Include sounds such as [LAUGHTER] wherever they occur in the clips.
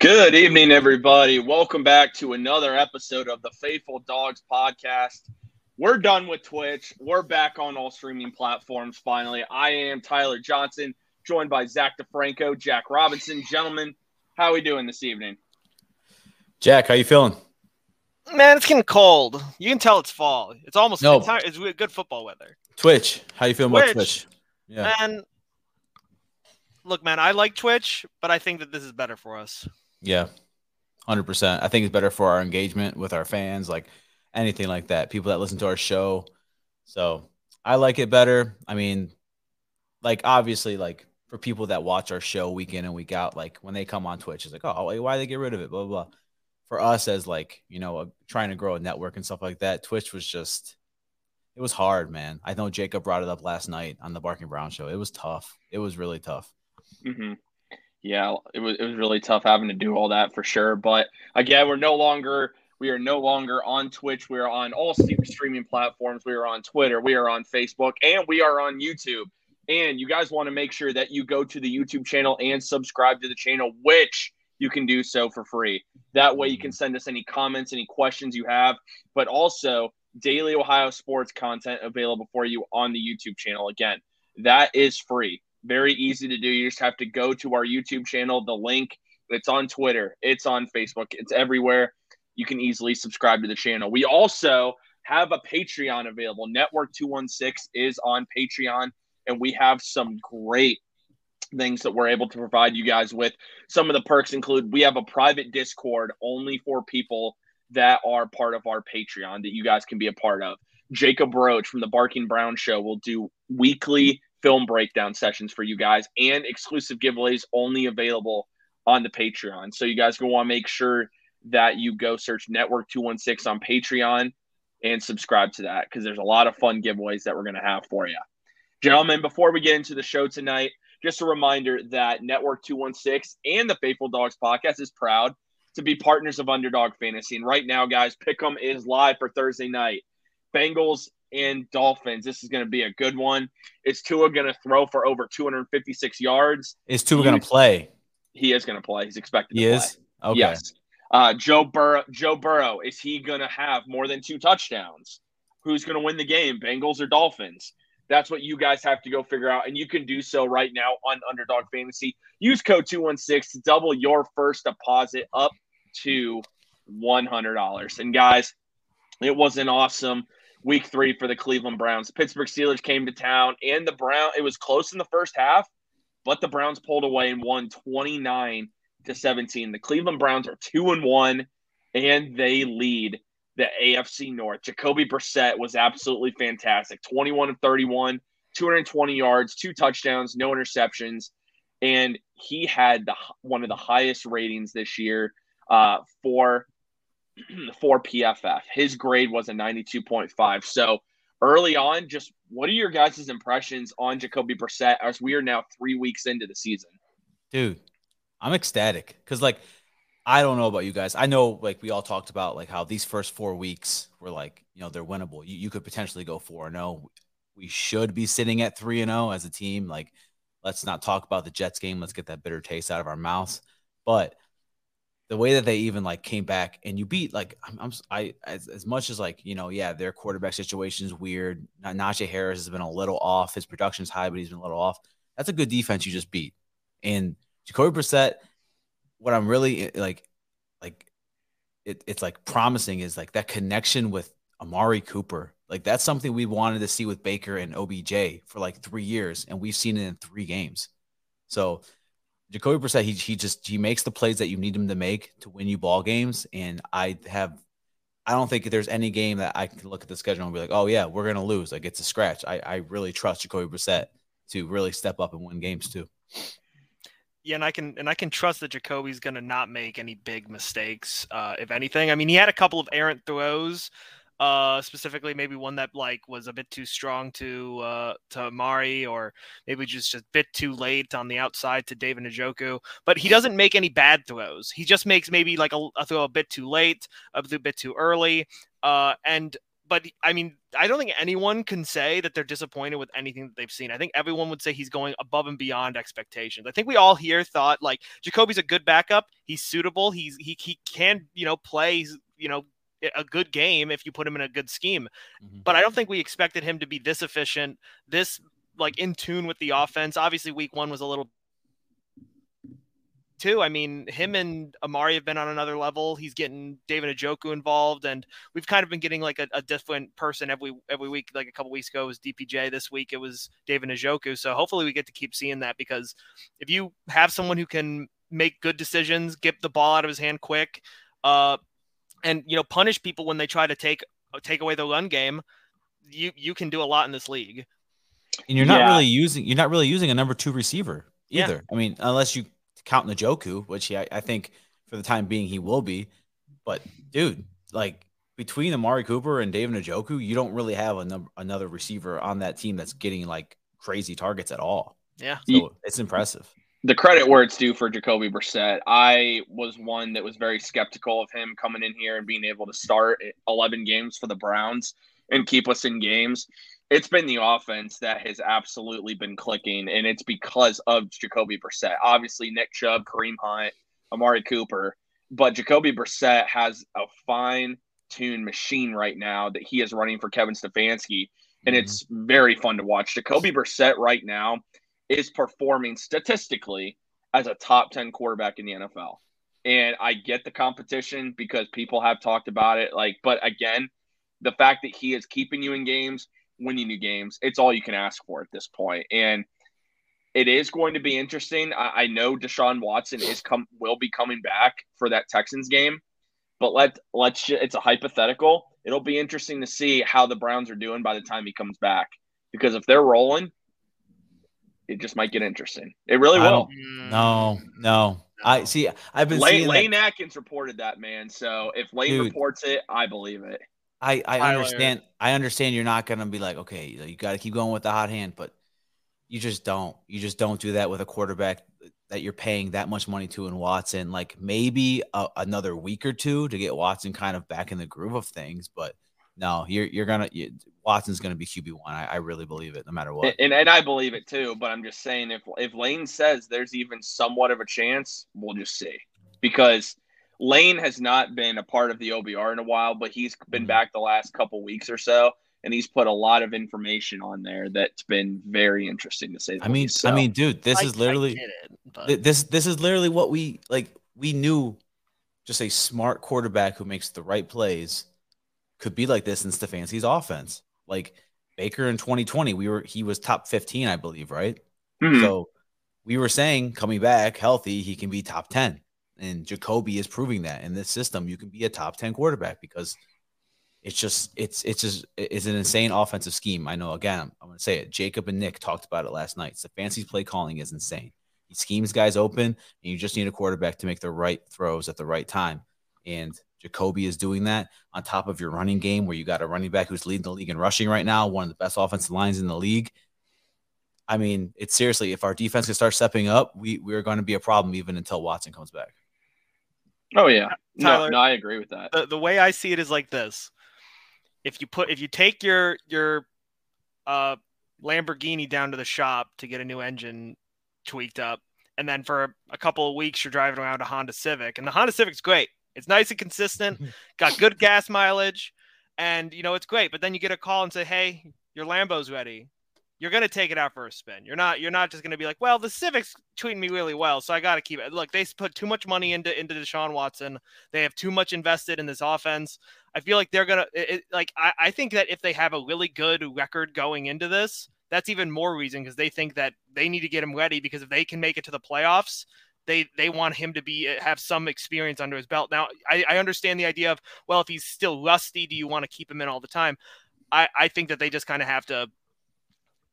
Good evening, everybody. Welcome back to another episode of the Faithful Dogs podcast. We're done with Twitch. We're back on all streaming platforms finally. I am Tyler Johnson, joined by Zach DiFranco, Jack Robinson. Gentlemen, how are we doing this evening? Jack, how you feeling? Man, it's getting cold. You can tell it's fall. It's almost No. it's, it's good football weather. Twitch, how you feeling about Twitch. Twitch? Yeah. And look, man, I like Twitch, but I think that this is better for us. Yeah, hundred percent. I think it's better for our engagement with our fans, like anything like that. People that listen to our show. So I like it better. I mean, like obviously, like for people that watch our show week in and week out, like when they come on Twitch, it's like, oh, why why they get rid of it? Blah blah. blah. For us, as like you know, uh, trying to grow a network and stuff like that, Twitch was just. It was hard, man. I know Jacob brought it up last night on the Barking Brown show. It was tough. It was really tough. hmm Yeah, it was it was really tough having to do all that for sure. But again, we're no longer we are no longer on Twitch. We are on all streaming platforms. We are on Twitter. We are on Facebook, and we are on YouTube. And you guys want to make sure that you go to the YouTube channel and subscribe to the channel, which you can do so for free. That way, you can send us any comments, any questions you have, but also daily Ohio sports content available for you on the YouTube channel. Again, that is free. Very easy to do. You just have to go to our YouTube channel. The link, it's on Twitter, it's on Facebook, it's everywhere. You can easily subscribe to the channel. We also have a Patreon available. Network 216 is on Patreon, and we have some great things that we're able to provide you guys with. Some of the perks include we have a private Discord only for people that are part of our Patreon that you guys can be a part of. Jacob Roach from the Barking Brown Show will do weekly film breakdown sessions for you guys and exclusive giveaways only available on the Patreon. So you guys going to want to make sure that you go search Network 216 on Patreon and subscribe to that because there's a lot of fun giveaways that we're going to have for you. Gentlemen, before we get into the show tonight, just a reminder that Network 216 and the Faithful Dogs podcast is proud to be partners of Underdog Fantasy. And right now, guys, Pick'em is live for Thursday night. Bengals and Dolphins. This is going to be a good one. Is Tua going to throw for over 256 yards? Is Tua going to play? He is going to play. He's expected He to is. play. Okay. Yes. Uh, Joe Burrow. Joe Burrow. Is he going to have more than two touchdowns? Who's going to win the game? Bengals or Dolphins? That's what you guys have to go figure out, and you can do so right now on Underdog Fantasy. Use code two one six to double your first deposit up to one hundred dollars. And guys, it was an awesome week three for the Cleveland Browns. Pittsburgh Steelers came to town, and the Brown. It was close in the first half, but the Browns pulled away and won twenty nine to 17. The Cleveland Browns are 2 and 1 and they lead the AFC North. Jacoby Brissett was absolutely fantastic. 21 of 31, 220 yards, two touchdowns, no interceptions, and he had the one of the highest ratings this year uh, for [CLEARS THROAT] for PFF. His grade was a 92.5. So, early on, just what are your guys' impressions on Jacoby Brissett as we are now 3 weeks into the season? Dude, I'm ecstatic because, like, I don't know about you guys. I know, like, we all talked about, like, how these first four weeks were, like, you know, they're winnable. You, you could potentially go 4 0. We should be sitting at 3 0 as a team. Like, let's not talk about the Jets game. Let's get that bitter taste out of our mouths. But the way that they even like came back and you beat like I'm, I'm I as, as much as like you know yeah their quarterback situation is weird. Na- Najee Harris has been a little off. His production's high, but he's been a little off. That's a good defense you just beat. And Jacoby Brissett, what I'm really eh, like, like it, it's like promising is like that connection with Amari Cooper. Like that's something we wanted to see with Baker and OBJ for like three years, and we've seen it in three games. So Jacoby Brissett, he he just he makes the plays that you need him to make to win you ball games. And I have, I don't think there's any game that I can look at the schedule and be like, oh yeah, we're gonna lose. Like it's a scratch. I I really trust Jacoby Brissett to really step up and win games too. Yeah, and I can and I can trust that Jacoby's to not make any big mistakes, uh, if anything. I mean, he had a couple of errant throws, uh, specifically maybe one that like was a bit too strong to uh, to Mari or maybe just a bit too late on the outside to David Njoku. But he doesn't make any bad throws. He just makes maybe like a, a throw a bit too late, a bit too early, uh, and but I mean, I don't think anyone can say that they're disappointed with anything that they've seen. I think everyone would say he's going above and beyond expectations. I think we all here thought like Jacoby's a good backup. He's suitable. He's he he can you know play you know a good game if you put him in a good scheme. Mm-hmm. But I don't think we expected him to be this efficient, this like in tune with the offense. Obviously, week one was a little too. I mean, him and Amari have been on another level. He's getting David Njoku involved, and we've kind of been getting like a, a, different person every every week. Like a couple weeks ago was DPJ. This week it was David Njoku. So hopefully we get to keep seeing that because if you have someone who can make good decisions, get the ball out of his hand quick, uh, and you know punish people when they try to take take away the run game, you you can do a lot in this league. And you're not yeah. really using you're not really using a number two receiver either. Yeah. I mean, unless you count Njoku, which he, I, I think for the time being he will be. But dude, like between Amari Cooper and David Njoku, you don't really have a number, another receiver on that team that's getting like crazy targets at all. Yeah, so it's impressive. The credit where it's due for Jacoby Brissett. I was one that was very skeptical of him coming in here and being able to start 11 games for the Browns and keep us in games it's been the offense that has absolutely been clicking, and it's because of Jacoby Brissett. Obviously, Nick Chubb, Kareem Hunt, Amari Cooper, but Jacoby Brissett has a fine tuned machine right now that he is running for Kevin Stefanski, and mm-hmm. it's very fun to watch. Jacoby Brissett right now is performing statistically as a top 10 quarterback in the NFL. And I get the competition because people have talked about it. Like, but again, the fact that he is keeping you in games – winning you games. It's all you can ask for at this point. And it is going to be interesting. I, I know Deshaun Watson is come will be coming back for that Texans game, but let let's it's a hypothetical. It'll be interesting to see how the Browns are doing by the time he comes back. Because if they're rolling, it just might get interesting. It really will. Mm. No, no. I see. I've been Lane, Lane Adkins reported that man. So if Lane Dude, reports it, I believe it. I I understand. I understand you're not gonna be like, okay, you got to keep going with the hot hand, but you just don't. You just don't do that with a quarterback that you're paying that much money to in Watson. Like maybe a, another week or two to get Watson kind of back in the groove of things, but no, you're you're gonna you, Watson's gonna be QB one. I, I, really believe it, no matter what. And, and I believe it too. But I'm just saying, if if Lane says there's even somewhat of a chance, we'll just see because Lane has not been a part of the OBR in a while, but he's been mm-hmm. back the last couple weeks or so, and he's put a lot of information on there that's been very interesting to say. I mean, so, I mean, dude, this I, is literally it, this this is literally what we like. We knew just a smart quarterback who makes the right plays could be like this in Stefanski's offense. Like Baker in 2020, we were he was top 15, I believe, right? Mm-hmm. So we were saying coming back healthy, he can be top 10. And Jacoby is proving that in this system, you can be a top 10 quarterback because it's just it's it's just it's an insane offensive scheme. I know again, I'm, I'm gonna say it. Jacob and Nick talked about it last night. Stefanski's play calling is insane. He schemes guys open, and you just need a quarterback to make the right throws at the right time. And Jacoby is doing that on top of your running game, where you got a running back who's leading the league in rushing right now, one of the best offensive lines in the league. I mean, it's seriously, if our defense can start stepping up, we we're going to be a problem even until Watson comes back. Oh yeah, Tyler, no, no, I agree with that. The, the way I see it is like this: if you put if you take your your uh, Lamborghini down to the shop to get a new engine tweaked up, and then for a couple of weeks you're driving around a Honda Civic, and the Honda Civic's great. It's nice and consistent, [LAUGHS] got good gas mileage, and you know it's great. But then you get a call and say, "Hey, your Lambo's ready." you're going to take it out for a spin. You're not you're not just going to be like, well, the Civics treating me really well, so I got to keep it. Look, they put too much money into into Deshaun Watson. They have too much invested in this offense. I feel like they're gonna it, like. I, I think that if they have a really good record going into this, that's even more reason because they think that they need to get him ready because if they can make it to the playoffs, they they want him to be have some experience under his belt. Now, I, I understand the idea of well, if he's still rusty, do you want to keep him in all the time? I, I think that they just kind of have to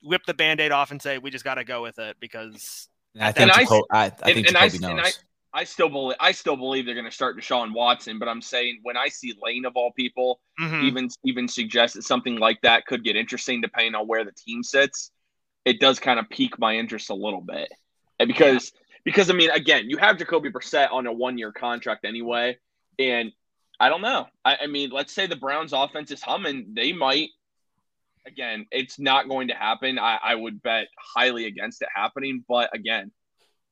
rip the band-aid off and say we just got to go with it because I think Jaco- I, I, think and, Jacoby and knows. I, I still believe I still believe they're going to start Deshaun Watson, but I'm saying when I see Lane of all people mm-hmm. even even suggest that something like that could get interesting depending on where the team sits, it does kind of pique my interest a little bit because yeah. Because I mean again you have Jacoby Brissett on a one year contract anyway, and I don't know. I, I mean, let's say the Browns offense is humming, they might again, it's not going to happen. I, I would bet highly against it happening. But again,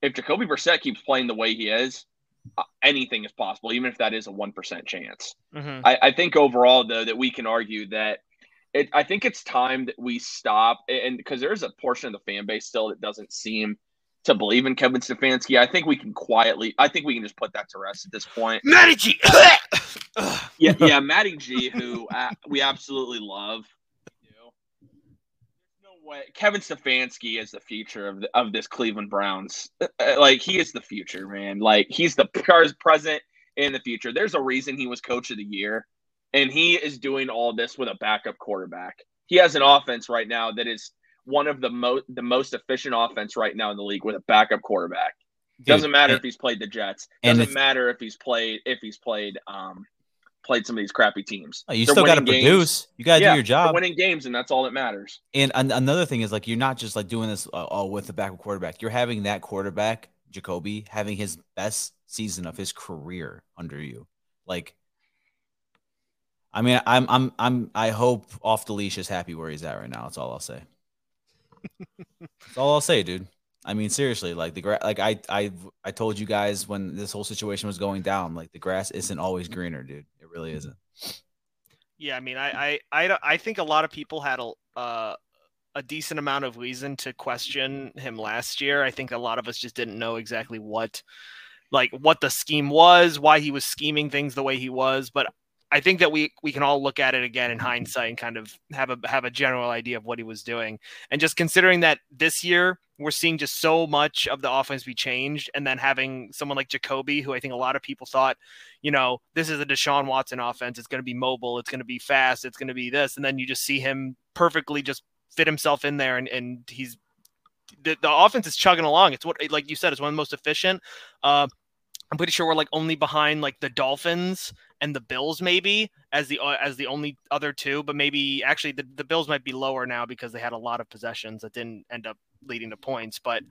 if Jacoby Brissett keeps playing the way he is, uh, anything is possible, even if that is a 1% chance. Mm-hmm. I, I think overall, though, that we can argue that it, I think it's time that we stop. And because there's a portion of the fan base still that doesn't seem to believe in Kevin Stefanski, I think we can quietly, I think we can just put that to rest at this point. Matty G. [LAUGHS] yeah, yeah, Matty G, who [LAUGHS] uh, we absolutely love way Kevin Stefanski is the future of the, of this Cleveland Browns. Uh, uh, like he is the future, man. Like he's the cars present and the future. There's a reason he was coach of the year, and he is doing all this with a backup quarterback. He has an offense right now that is one of the most the most efficient offense right now in the league with a backup quarterback. Dude, Doesn't matter and, if he's played the Jets. Doesn't matter if he's played if he's played um played some of these crappy teams. Oh, you they're still got to produce. You got to yeah, do your job. winning games, and that's all that matters. And an- another thing is like you're not just like doing this uh, all with the backup quarterback. You're having that quarterback, Jacoby, having his best season of his career under you. Like, I mean, I'm I'm I'm I hope off the leash is happy where he's at right now. That's all I'll say. That's all I'll say, dude. I mean, seriously, like the grass, like I, I, I told you guys when this whole situation was going down, like the grass isn't always greener, dude It really isn't. Yeah, I mean, I, I, I, I think a lot of people had a, uh, a decent amount of reason to question him last year. I think a lot of us just didn't know exactly what, like, what the scheme was, why he was scheming things the way he was. But I think that we we can all look at it again in hindsight and kind of have a have a general idea of what he was doing. And just considering that this year we're seeing just so much of the offense be changed, and then having someone like Jacoby, who I think a lot of people thought, you know, this is a Deshaun Watson offense. It's going to be mobile. It's going to be fast. It's going to be this, and then you just see him perfectly just fit himself in there, and and he's the, the offense is chugging along. It's what, like you said, it's one of the most efficient. Uh, I'm pretty sure we're like only behind like the Dolphins and the Bills maybe as the uh, as the only other two, but maybe actually the, the Bills might be lower now because they had a lot of possessions that didn't end up leading to points. But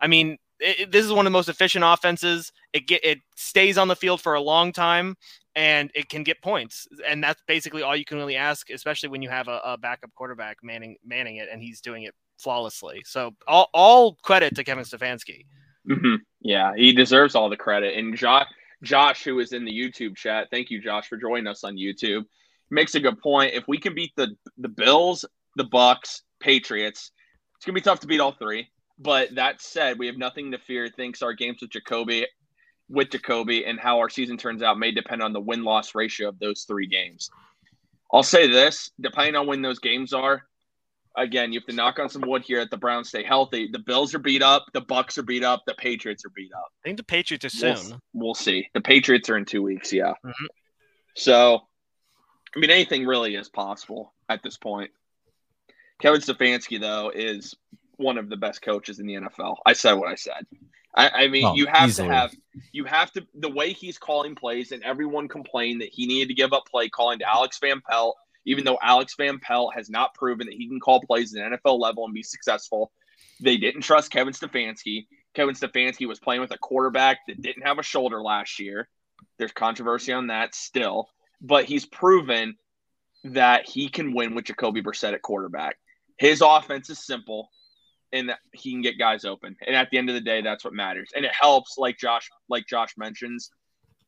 I mean, it, this is one of the most efficient offenses. It get it stays on the field for a long time and it can get points, and that's basically all you can really ask, especially when you have a, a backup quarterback manning manning it and he's doing it flawlessly. So all all credit to Kevin Stefanski. Mm-hmm. Yeah, he deserves all the credit. And Josh, Josh, who is in the YouTube chat, thank you, Josh, for joining us on YouTube. Makes a good point. If we can beat the the Bills, the Bucks, Patriots, it's gonna be tough to beat all three. But that said, we have nothing to fear. Thinks our games with Jacoby, with Jacoby, and how our season turns out may depend on the win loss ratio of those three games. I'll say this: depending on when those games are, again, you have to knock on some wood here that the Browns stay healthy. The Bills are beat up, the Bucks are beat up, the Patriots are beat up. I think the Patriots are soon. We'll, we'll see. The Patriots are in two weeks, yeah. Mm-hmm. So, I mean, anything really is possible at this point. Kevin Stefanski, though, is one of the best coaches in the NFL. I said what I said. I, I mean, oh, you have easily. to have, you have to, the way he's calling plays, and everyone complained that he needed to give up play calling to Alex Van Pelt even though Alex Van Pelt has not proven that he can call plays at an NFL level and be successful. They didn't trust Kevin Stefanski. Kevin Stefanski was playing with a quarterback that didn't have a shoulder last year. There's controversy on that still, but he's proven that he can win with Jacoby Brissett at quarterback. His offense is simple and he can get guys open. And at the end of the day, that's what matters. And it helps, like Josh, like Josh mentions,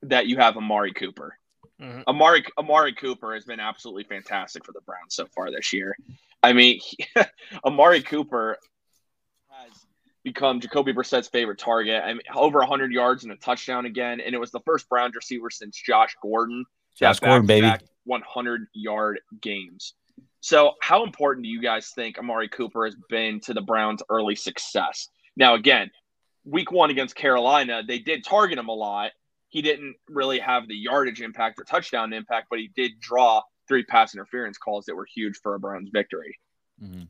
that you have Amari Cooper. Mm-hmm. Amari Amari Cooper has been absolutely fantastic for the Browns so far this year. I mean, he, [LAUGHS] Amari Cooper has become Jacoby Brissett's favorite target. I mean, over 100 yards and a touchdown again, and it was the first Browns receiver since Josh Gordon. Josh Gordon, baby, 100 yard games. So, how important do you guys think Amari Cooper has been to the Browns' early success? Now, again, week one against Carolina, they did target him a lot, he didn't really have the yardage impact or touchdown impact, but he did draw three pass interference calls that were huge for a Browns victory. Mm-hmm.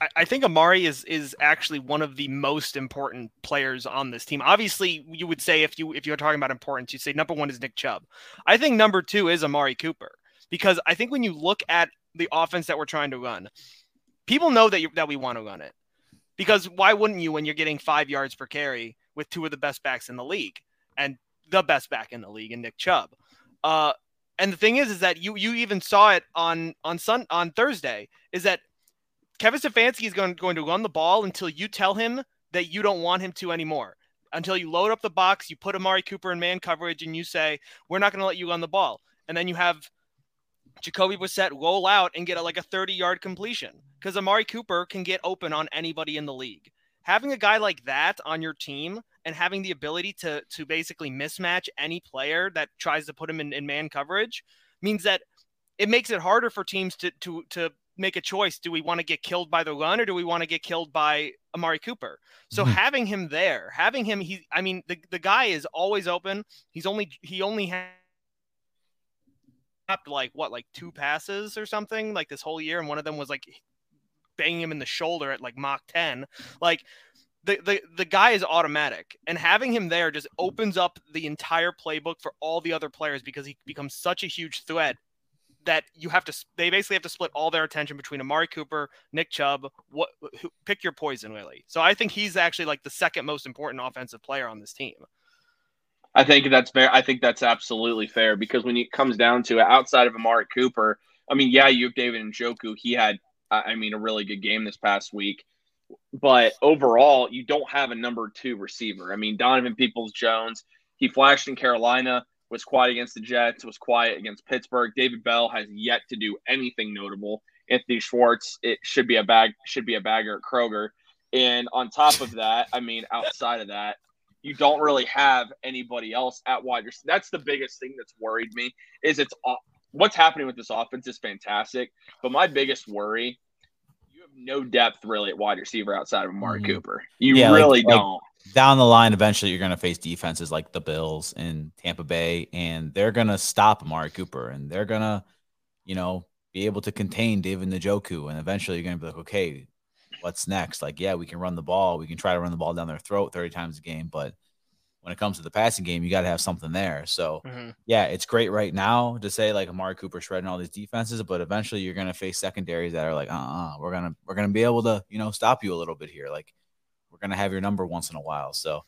I, I think Amari is is actually one of the most important players on this team. Obviously, you would say if you if you're talking about importance, you'd say number one is Nick Chubb. I think number two is Amari Cooper because I think when you look at the offense that we're trying to run, people know that you, that we want to run it. Because why wouldn't you when you're getting five yards per carry with two of the best backs in the league? And the best back in the league, and Nick Chubb. Uh, and the thing is, is that you you even saw it on on Sun on Thursday. Is that Kevin Stefanski is going going to run the ball until you tell him that you don't want him to anymore. Until you load up the box, you put Amari Cooper in man coverage, and you say, "We're not going to let you run the ball." And then you have Jacoby Brissett roll out and get a, like a 30 yard completion because Amari Cooper can get open on anybody in the league. Having a guy like that on your team and having the ability to to basically mismatch any player that tries to put him in, in man coverage means that it makes it harder for teams to to to make a choice. Do we want to get killed by the run or do we want to get killed by Amari Cooper? So mm-hmm. having him there, having him, he, I mean, the, the guy is always open. He's only, he only has like what, like two passes or something like this whole year. And one of them was like banging him in the shoulder at like Mach 10. Like the, the the guy is automatic and having him there just opens up the entire playbook for all the other players because he becomes such a huge threat that you have to they basically have to split all their attention between Amari Cooper, Nick Chubb, what who, pick your poison really. So I think he's actually like the second most important offensive player on this team. I think that's fair. I think that's absolutely fair because when it comes down to it, outside of Amari Cooper, I mean, yeah, you have David Njoku, He had, I mean, a really good game this past week. But overall, you don't have a number two receiver. I mean, Donovan Peoples Jones, he flashed in Carolina, was quiet against the Jets, was quiet against Pittsburgh. David Bell has yet to do anything notable. Anthony Schwartz, it should be a bag, should be a bagger at Kroger. And on top of that, I mean, outside of that, you don't really have anybody else at wide receiver. That's the biggest thing that's worried me is it's uh, what's happening with this offense is fantastic. But my biggest worry no depth really at wide receiver outside of Amari mm-hmm. Cooper. You yeah, really like, don't. Like down the line, eventually you're going to face defenses like the Bills and Tampa Bay, and they're going to stop Amari Cooper, and they're going to, you know, be able to contain David Njoku, and eventually you're going to be like, okay, what's next? Like, yeah, we can run the ball, we can try to run the ball down their throat 30 times a game, but when it comes to the passing game, you got to have something there. So, mm-hmm. yeah, it's great right now to say like Amari Cooper shredding all these defenses, but eventually you're going to face secondaries that are like, uh, uh-uh, we're gonna we're gonna be able to you know stop you a little bit here. Like, we're gonna have your number once in a while. So,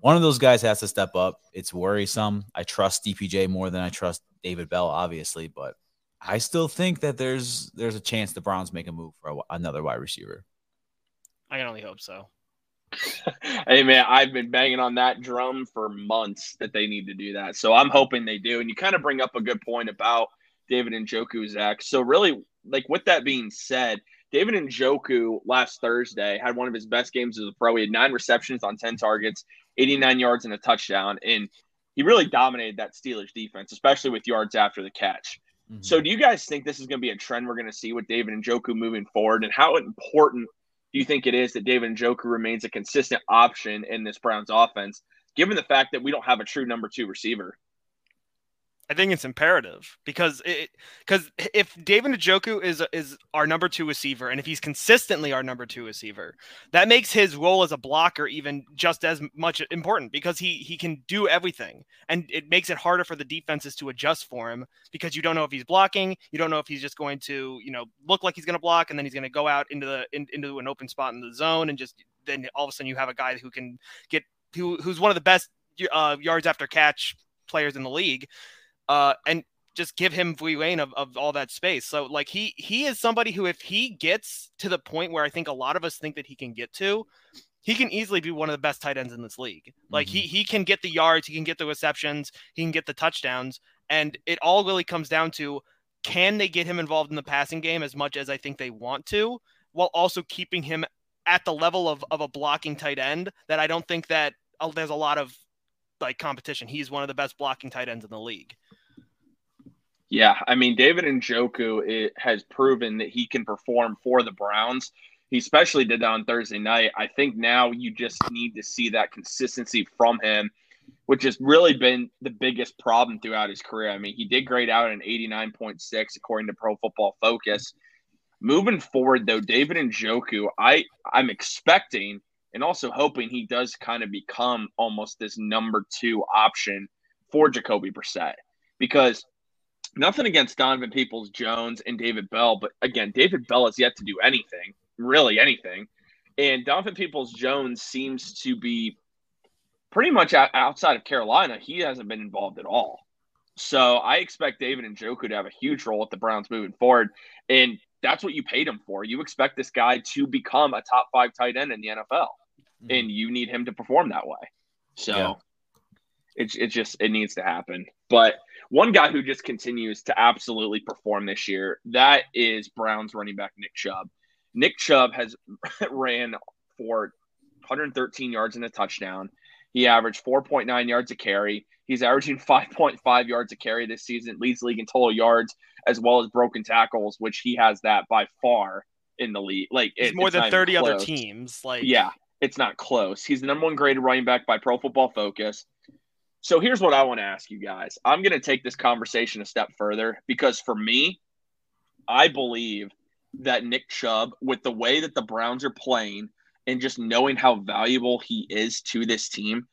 one of those guys has to step up. It's worrisome. I trust DPJ more than I trust David Bell, obviously, but I still think that there's there's a chance the Browns make a move for a, another wide receiver. I can only hope so. [LAUGHS] hey man, I've been banging on that drum for months that they need to do that. So I'm hoping they do. And you kind of bring up a good point about David Njoku, Zach. So really, like with that being said, David Njoku last Thursday had one of his best games as a pro. He had nine receptions on 10 targets, 89 yards and a touchdown. And he really dominated that Steelers defense, especially with yards after the catch. Mm-hmm. So do you guys think this is going to be a trend we're going to see with David Njoku moving forward? And how important do you think it is that David and Njoku remains a consistent option in this Browns offense, given the fact that we don't have a true number two receiver? I think it's imperative because it because if David Njoku is is our number two receiver, and if he's consistently our number two receiver, that makes his role as a blocker even just as much important because he he can do everything, and it makes it harder for the defenses to adjust for him because you don't know if he's blocking, you don't know if he's just going to you know look like he's going to block, and then he's going to go out into the in, into an open spot in the zone, and just then all of a sudden you have a guy who can get who who's one of the best uh, yards after catch players in the league uh, and just give him reign of, of all that space. So like he he is somebody who if he gets to the point where I think a lot of us think that he can get to, he can easily be one of the best tight ends in this league. Like mm-hmm. he he can get the yards, he can get the receptions, he can get the touchdowns, and it all really comes down to can they get him involved in the passing game as much as I think they want to, while also keeping him at the level of, of a blocking tight end that I don't think that uh, there's a lot of like competition. He's one of the best blocking tight ends in the league. Yeah, I mean David Njoku it has proven that he can perform for the Browns. He especially did that on Thursday night. I think now you just need to see that consistency from him, which has really been the biggest problem throughout his career. I mean, he did grade out an 89.6 according to Pro Football Focus. Moving forward, though, David Njoku, I I'm expecting and also hoping he does kind of become almost this number two option for Jacoby Brissett because nothing against Donovan Peoples Jones and David Bell, but again, David Bell has yet to do anything, really anything. And Donovan Peoples Jones seems to be pretty much outside of Carolina. He hasn't been involved at all. So I expect David Njoku to have a huge role with the Browns moving forward. And that's what you paid him for. You expect this guy to become a top five tight end in the NFL, mm-hmm. and you need him to perform that way. So yeah. It's it's just it needs to happen. But one guy who just continues to absolutely perform this year, that is Browns running back Nick Chubb. Nick Chubb has [LAUGHS] ran for 113 yards and a touchdown. He averaged 4.9 yards a carry. He's averaging 5.5 yards a carry this season, leads league in total yards as well as broken tackles, which he has that by far in the league. Like it's more than 30 other teams. Like yeah, it's not close. He's the number one graded running back by Pro Football Focus. So here's what I want to ask you guys. I'm going to take this conversation a step further because for me, I believe that Nick Chubb, with the way that the Browns are playing and just knowing how valuable he is to this team,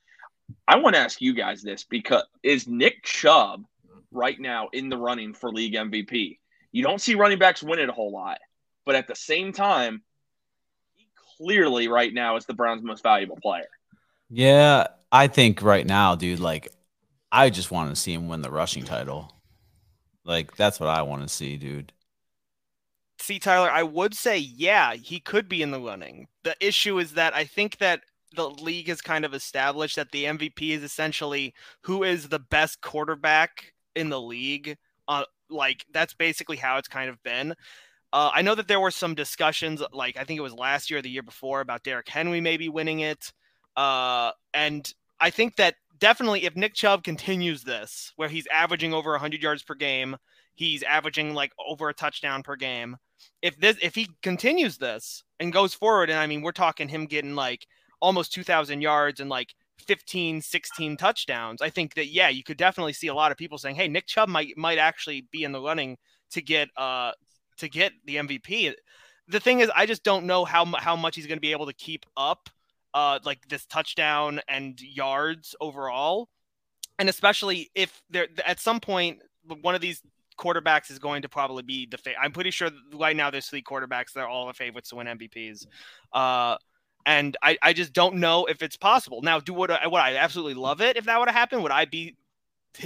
I want to ask you guys this because is Nick Chubb right now in the running for league MVP? You don't see running backs win it a whole lot, but at the same time, he clearly right now is the Browns' most valuable player. Yeah, I think right now, dude, like I just want to see him win the rushing title. Like that's what I want to see, dude. See, Tyler, I would say, yeah, he could be in the running. The issue is that I think that the league has kind of established that the MVP is essentially who is the best quarterback in the league. Uh, like that's basically how it's kind of been. Uh, I know that there were some discussions, like I think it was last year or the year before, about Derrick Henry maybe winning it. Uh, and I think that definitely if Nick Chubb continues this, where he's averaging over 100 yards per game, he's averaging like over a touchdown per game. If this, if he continues this and goes forward, and I mean, we're talking him getting like almost 2,000 yards and like 15, 16 touchdowns. I think that yeah, you could definitely see a lot of people saying, "Hey, Nick Chubb might might actually be in the running to get uh to get the MVP." The thing is, I just don't know how how much he's going to be able to keep up uh, like this touchdown and yards overall. And especially if there at some point one of these quarterbacks is going to probably be the fa- I'm pretty sure right now there's three quarterbacks that are all the favorites to win MVPs. Uh, and I, I just don't know if it's possible. Now, do what I, what I absolutely love it if that would have happened. Would I be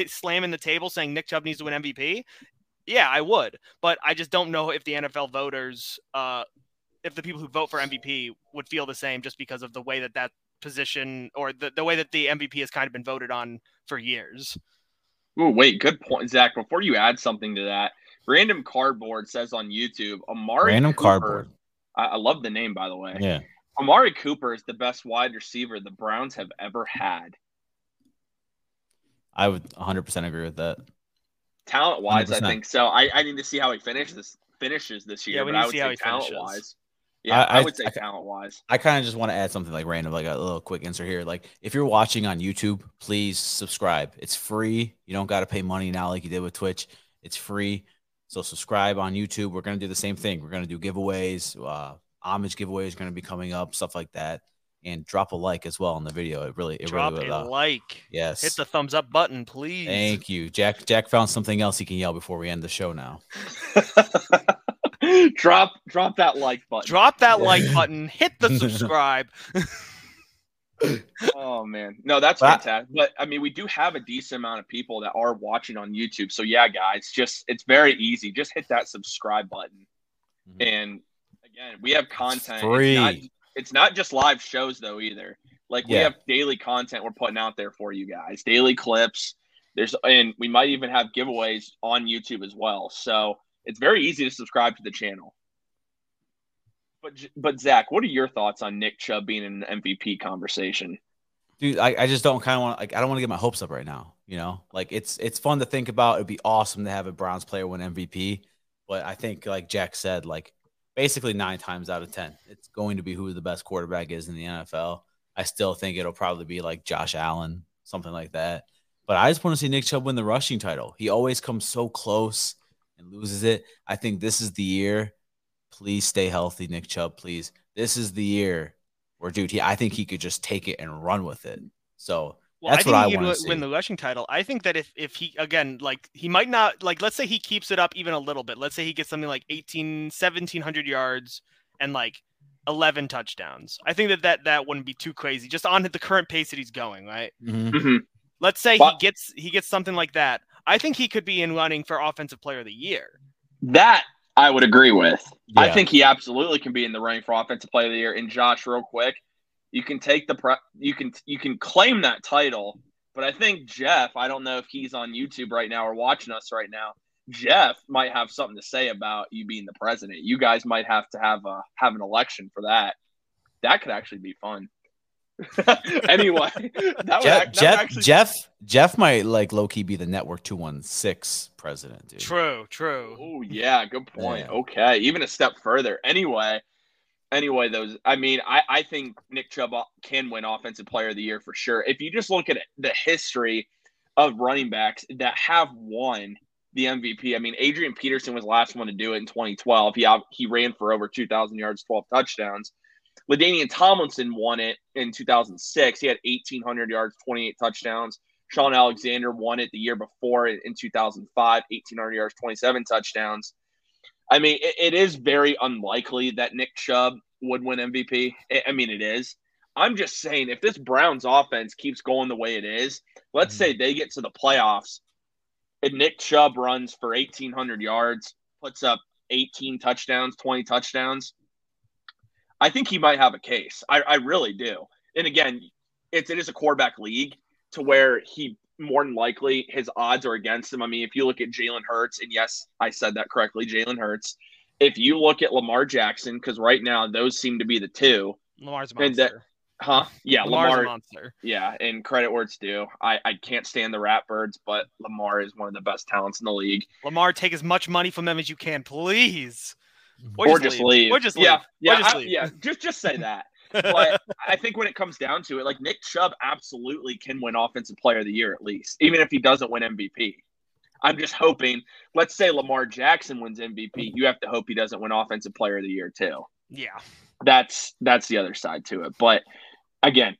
slamming the table saying Nick Chubb needs to win MVP? Yeah, I would, but I just don't know if the NFL voters uh, if the people who vote for MVP would feel the same just because of the way that that position or the, the way that the MVP has kind of been voted on for years. Oh, wait, good point, Zach. Before you add something to that, Random Cardboard says on YouTube, Amari Random Cooper, Cardboard. I, I love the name, by the way. Yeah. Amari Cooper is the best wide receiver the Browns have ever had. I would 100% agree with that. Talent wise, I think so. I, I need to see how he finishes finishes this year. Yeah, we need to see how he talent wise. Yeah, I, I would say talent wise. I kind of just want to add something like random, like a little quick answer here. Like, if you're watching on YouTube, please subscribe. It's free. You don't got to pay money now like you did with Twitch. It's free. So subscribe on YouTube. We're gonna do the same thing. We're gonna do giveaways. Uh, homage giveaways are gonna be coming up, stuff like that. And drop a like as well on the video. It really, it drop really a uh, like. Yes. Hit the thumbs up button, please. Thank you, Jack. Jack found something else he can yell before we end the show now. [LAUGHS] drop drop that like button. Drop that like button. Hit the [LAUGHS] subscribe. [LAUGHS] oh man, no, that's fantastic. But I mean, we do have a decent amount of people that are watching on YouTube. So yeah, guys, just it's very easy. Just hit that subscribe button. Mm-hmm. And again, we have content. It's free. It's not, it's not, just live shows though either. Like yeah. we have daily content we're putting out there for you guys. Daily clips. There's and we might even have giveaways on YouTube as well. So it's very easy to subscribe to the channel. But but Zach, what are your thoughts on Nick Chubb being in an MVP conversation? Dude, I, I just don't kind of want like I don't want to get my hopes up right now. You know, like it's it's fun to think about. It'd be awesome to have a Browns player win MVP, but I think like Jack said, like basically nine times out of ten, it's going to be who the best quarterback is in the NFL. I still think it'll probably be like Josh Allen, something like that. But I just want to see Nick Chubb win the rushing title. He always comes so close and loses it. I think this is the year. Please stay healthy, Nick Chubb. Please, this is the year where, dude, he, I think he could just take it and run with it. So well, that's I what I want to win the rushing title. I think that if if he again like he might not like let's say he keeps it up even a little bit. Let's say he gets something like 18 1700 yards and like 11 touchdowns. I think that that that wouldn't be too crazy just on the current pace that he's going, right? Mm-hmm. Mm-hmm. Let's say he gets he gets something like that. I think he could be in running for offensive player of the year. That I would agree with. Yeah. I think he absolutely can be in the running for offensive player of the year. And Josh, real quick, you can take the pre- you can you can claim that title, but I think Jeff, I don't know if he's on YouTube right now or watching us right now. Jeff might have something to say about you being the president. You guys might have to have a have an election for that. That could actually be fun. [LAUGHS] anyway, that Jeff, act- that Jeff, actually Jeff, Jeff might like low key be the network two one six president, dude. True, true. Oh yeah, good point. Yeah. Okay, even a step further. Anyway, anyway, those. I mean, I I think Nick Chubb can win Offensive Player of the Year for sure. If you just look at the history of running backs that have won the MVP. I mean, Adrian Peterson was the last one to do it in 2012. He he ran for over 2,000 yards, 12 touchdowns. LaDainian Tomlinson won it in 2006. He had 1,800 yards, 28 touchdowns. Shaun Alexander won it the year before in in 2005, 1,800 yards, 27 touchdowns. I mean, it, it is very unlikely that Nick Chubb would win MVP. I, mean, it is. I'm just saying, if this Browns offense keeps going the way it is, let's Mhm. say they get to the playoffs and Nick Chubb runs for 1,800 yards, puts up 18 touchdowns, 20 touchdowns. I think he might have a case. I, I really do. And again, it's it is a quarterback league to where he more than likely his odds are against him. I mean, if you look at Jalen Hurts, and yes, I said that correctly, Jalen Hurts. If you look at Lamar Jackson, because right now those seem to be the two, Lamar's a And that- monster. huh? Yeah, Lamar's Lamar. a monster. Yeah, and credit where it's due. I, I can't stand the Ratbirds, but Lamar is one of the best talents in the league. Lamar, take as much money from them as you can, please. Or, just leave. Or just leave. Yeah, yeah, just I- leave. yeah. Just just say that. [LAUGHS] but I think when it comes down to it, like Nick Chubb absolutely can win Offensive Player of the Year at least, even if he doesn't win MVP. I'm just hoping. Let's say Lamar Jackson wins MVP, you have to hope he doesn't win Offensive Player of the Year too. yeah. That's that's the other side to it. But again,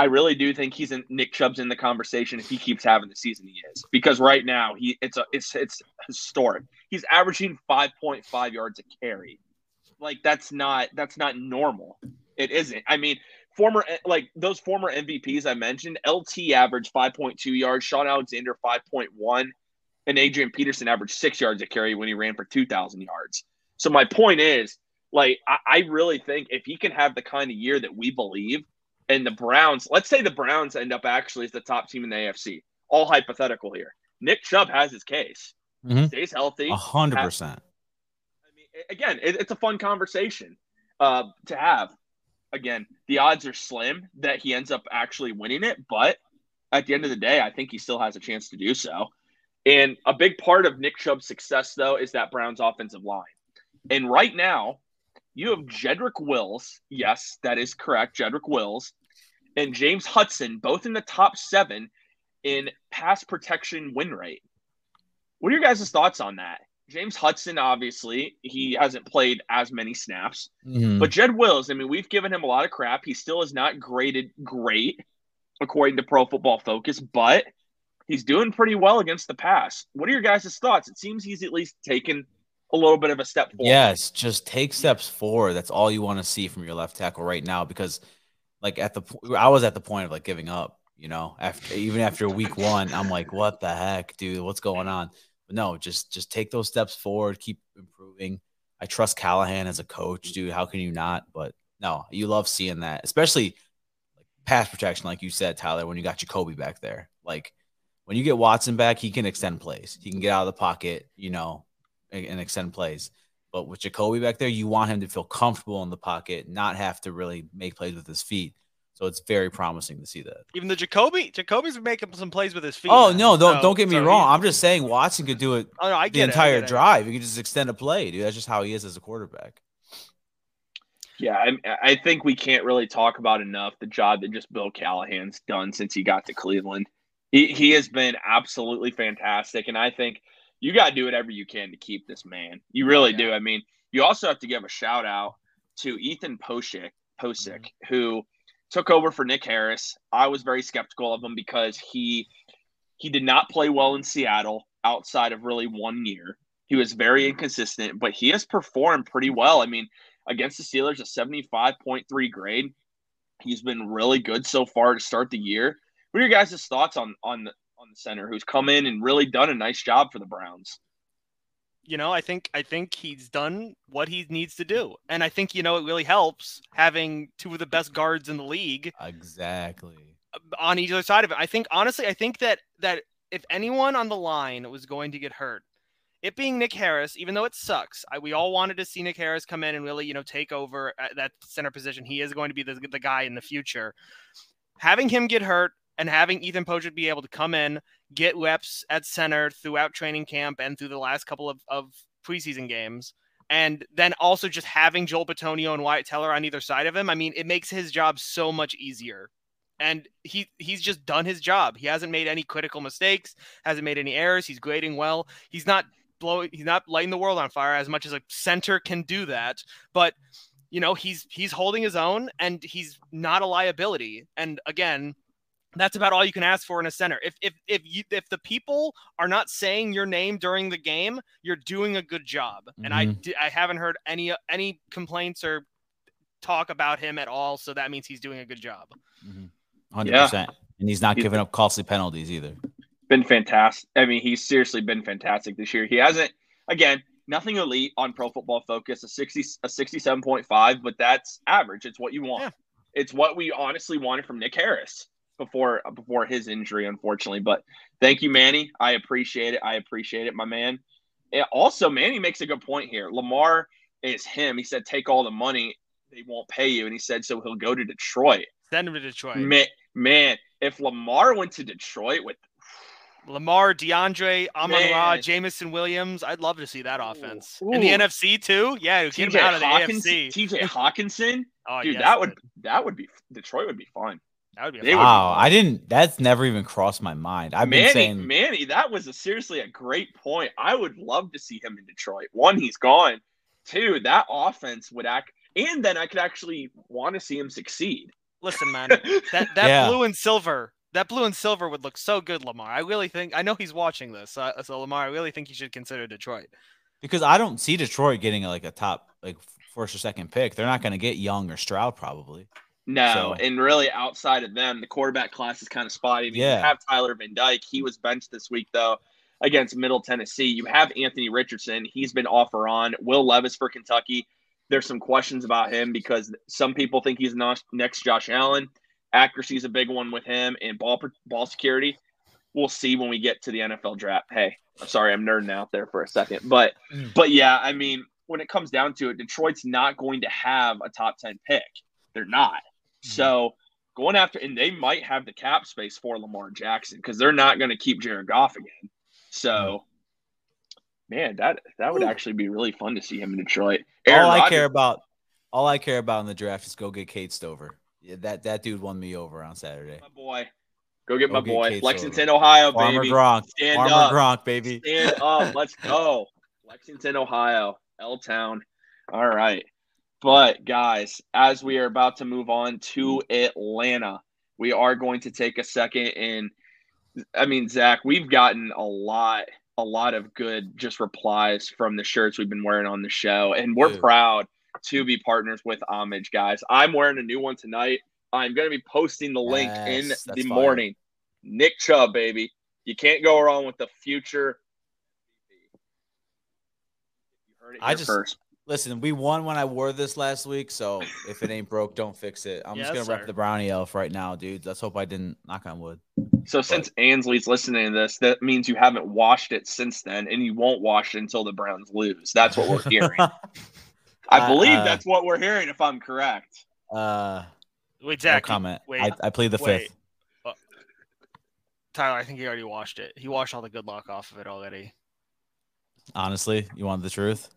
I really do think he's in Nick Chubb's in the conversation if he keeps having the season he is because right now he it's a it's it's historic. He's averaging 5.5 yards a carry. Like that's not that's not normal. It isn't. I mean, former like those former MVPs I mentioned, LT averaged 5.2 yards, Shaun Alexander 5.1, and Adrian Peterson averaged six yards a carry when he ran for 2,000 yards. So my point is, like, I, I really think if he can have the kind of year that we believe, and the Browns, let's say the Browns end up actually as the top team in the AFC, all hypothetical here. Nick Chubb has his case, Mhm. stays healthy. A hundred percent. I mean, again, it, it's a fun conversation uh, to have. Again, the odds are slim that he ends up actually winning it, but at the end of the day, I think he still has a chance to do so. And a big part of Nick Chubb's success, though, is that Browns offensive line. And right now, you have Jedrick Wills. Yes, that is correct. Jedrick Wills and James Hudson, both in the top seven in pass protection win rate. What are your guys' thoughts on that? James Hudson, obviously, he hasn't played as many snaps. Mhm. But Jed Wills, I mean, we've given him a lot of crap. He still is not graded great according to Pro Football Focus, but he's doing pretty well against the pass. What are your guys' thoughts? It seems he's at least taken a little bit of a step forward. Yes, just take steps forward. That's all you want to see from your left tackle right now because like at the I was at the point of like giving up, you know, after even after week 1, I'm like what the heck, dude, what's going on? But no, just just take those steps forward, keep improving. I trust Callahan as a coach, dude. How can you not? But no, you love seeing that, especially like pass protection like you said, Tyler, when you got Jacoby back there. Like when you get Watson back, he can extend plays. He can get out of the pocket, you know, and, and extend plays. But with Jacoby back there, you want him to feel comfortable in the pocket, not have to really make plays with his feet. So it's very promising to see that. Even the Jacoby, Jacoby's been making some plays with his feet. Oh man. no, don't So- don't get me so wrong. he- I'm just saying Watson could do it oh, no, I the get it, I entire get it. drive. He could just extend a play, dude. That's just how he is as a quarterback. Yeah, I, I think we can't really talk about enough the job that just Bill Callahan's done since he got to Cleveland. He, he has been absolutely fantastic, and I think you got to do whatever you can to keep this man. You really Yeah. do. I mean, you also have to give a shout out to Ethan Pocic, Pocic mm-hmm. who took over for Nick Harris. I was very skeptical of him because he he did not play well in Seattle outside of really one year. He was very mm-hmm. inconsistent, but he has performed pretty well. I mean, against the Steelers, a 75.3 grade. He's been really good so far to start the year. What are your guys' thoughts on on the, on the center, who's come in and really done a nice job for the Browns. You know, I think I think he's done what he needs to do, and I think you know it really helps having two of the best guards in the league Exactly. on either side of it. I think honestly, I think that that if anyone on the line was going to get hurt, it being Nick Harris, even though it sucks, I, we all wanted to see Nick Harris come in and really, you know, take over at that center position. He is going to be the, the guy in the future. Having him get hurt and having Ethan Pocic be able to come in, get reps at center throughout training camp and through the last couple of, of preseason games, and then also just having Joel Bitonio and Wyatt Teller on either side of him, I mean, it makes his job so much easier and he he's just done his job. He hasn't made any critical mistakes, hasn't made any errors. He's grading well. He's not blowing, he's not lighting the world on fire as much as a center can do that, but you know he's he's holding his own and he's not a liability. And again, that's about all you can ask for in a center. If if if you if the people are not saying your name during the game, you're doing a good job. Mm-hmm. And I Mhm. I haven't heard any any complaints or talk about him at all. So that means he's doing a good job. Hundred Yeah. percent. And he's not He's giving been- up costly penalties either. Been fantastic. I mean, he's seriously been fantastic this year. He hasn't, again, nothing elite on Pro Football Focus, a sixty, a sixty-seven point five, but that's average. It's what you want. Yeah. It's what we honestly wanted from Nick Harris before before his injury, unfortunately. But thank you, Manny. I appreciate it. I appreciate it, my man. And also, Manny makes a good point here. Lamar is him. He said, "Take all the money; they won't pay you." And he said, "So he'll go to Detroit." Send him to Detroit. Man, man, if Lamar went to Detroit with Lamar, DeAndre, Amon Ra, Jameson Williams. I'd love to see that Ooh. offense. In the NFC too? Yeah, get him TJ out of the Hockenson, AFC. TJ Hockenson, [LAUGHS] Oh, dude, yes, that would that would be Detroit would be fun. That would be a they Wow, I didn't. That's never even crossed my mind. I've been saying Manny, that was a, seriously a great point. I would love to see him in Detroit. One, he's gone. Two, that offense would act, and then I could actually want to see him succeed. Listen, man, [LAUGHS] that that Yeah. blue and silver, that blue and silver would look so good, Lamar. I really think. I know he's watching this, uh, so Lamar, I really think you should consider Detroit. because I don't see Detroit getting like a top like first or second pick. They're not going to get Young or Stroud probably. No, So- and really outside of them, the quarterback class is kind of spotty. I mean, Yeah. You have Tyler Van Dyke. He was benched this week though against Middle Tennessee. You have Anthony Richardson. He's been off or on. Will Levis for Kentucky. There's some questions about him because some people think he's not next Josh Allen. Accuracy is a big one with him, and ball ball security. We'll see when we get to the NFL draft. Hey, I'm sorry, I'm nerding out there for a second, but Mm. but yeah, I mean, when it comes down to it, Detroit's not going to have a top ten pick. They're not. Mm-hmm. So going after, and they might have the cap space for Lamar Jackson because they're not going to keep Jared Goff again. So, mm-hmm. man, that that would actually be really fun to see him in Detroit. Aaron all I Rodgers- care about, all I care about in the draft is go get Cade Stover. Yeah, that that dude won me over on Saturday. my boy, go get Go my get boy, Cade Lexington, Stover. Ohio, Farmer baby. Gronk, Stand Farmer up. Gronk, baby. Stand up. [LAUGHS] Let's go. Lexington, Ohio, L Town. All right. But, guys, as we are about to move on to mm-hmm. Atlanta, we are going to take a second. And, I mean, Zach, we've gotten a lot, a lot of good just replies from the shirts we've been wearing on the show. And we're Dude. proud to be partners with Homage, guys. I'm wearing a new one tonight. I'm going to be posting the link in the fire. morning. Nick Chubb, baby. You can't go wrong with the future. You heard it I just- first. Listen, we won when I wore this last week, so if it ain't broke, don't fix it. I'm just gonna rep the brownie elf right now, dude. Let's hope I didn't knock on wood. So since Ansley's listening to this, that means you haven't washed it since then, and you won't wash it until the Browns lose. That's what we're hearing. [LAUGHS] I Uh, believe uh, that's what we're hearing, if I'm correct. uh, Wait, no Zach. comment. Wait, I, I plead the wait. fifth. Uh, Tyler, I think he already washed it. He washed all the good luck off of it already. Honestly, you want the truth?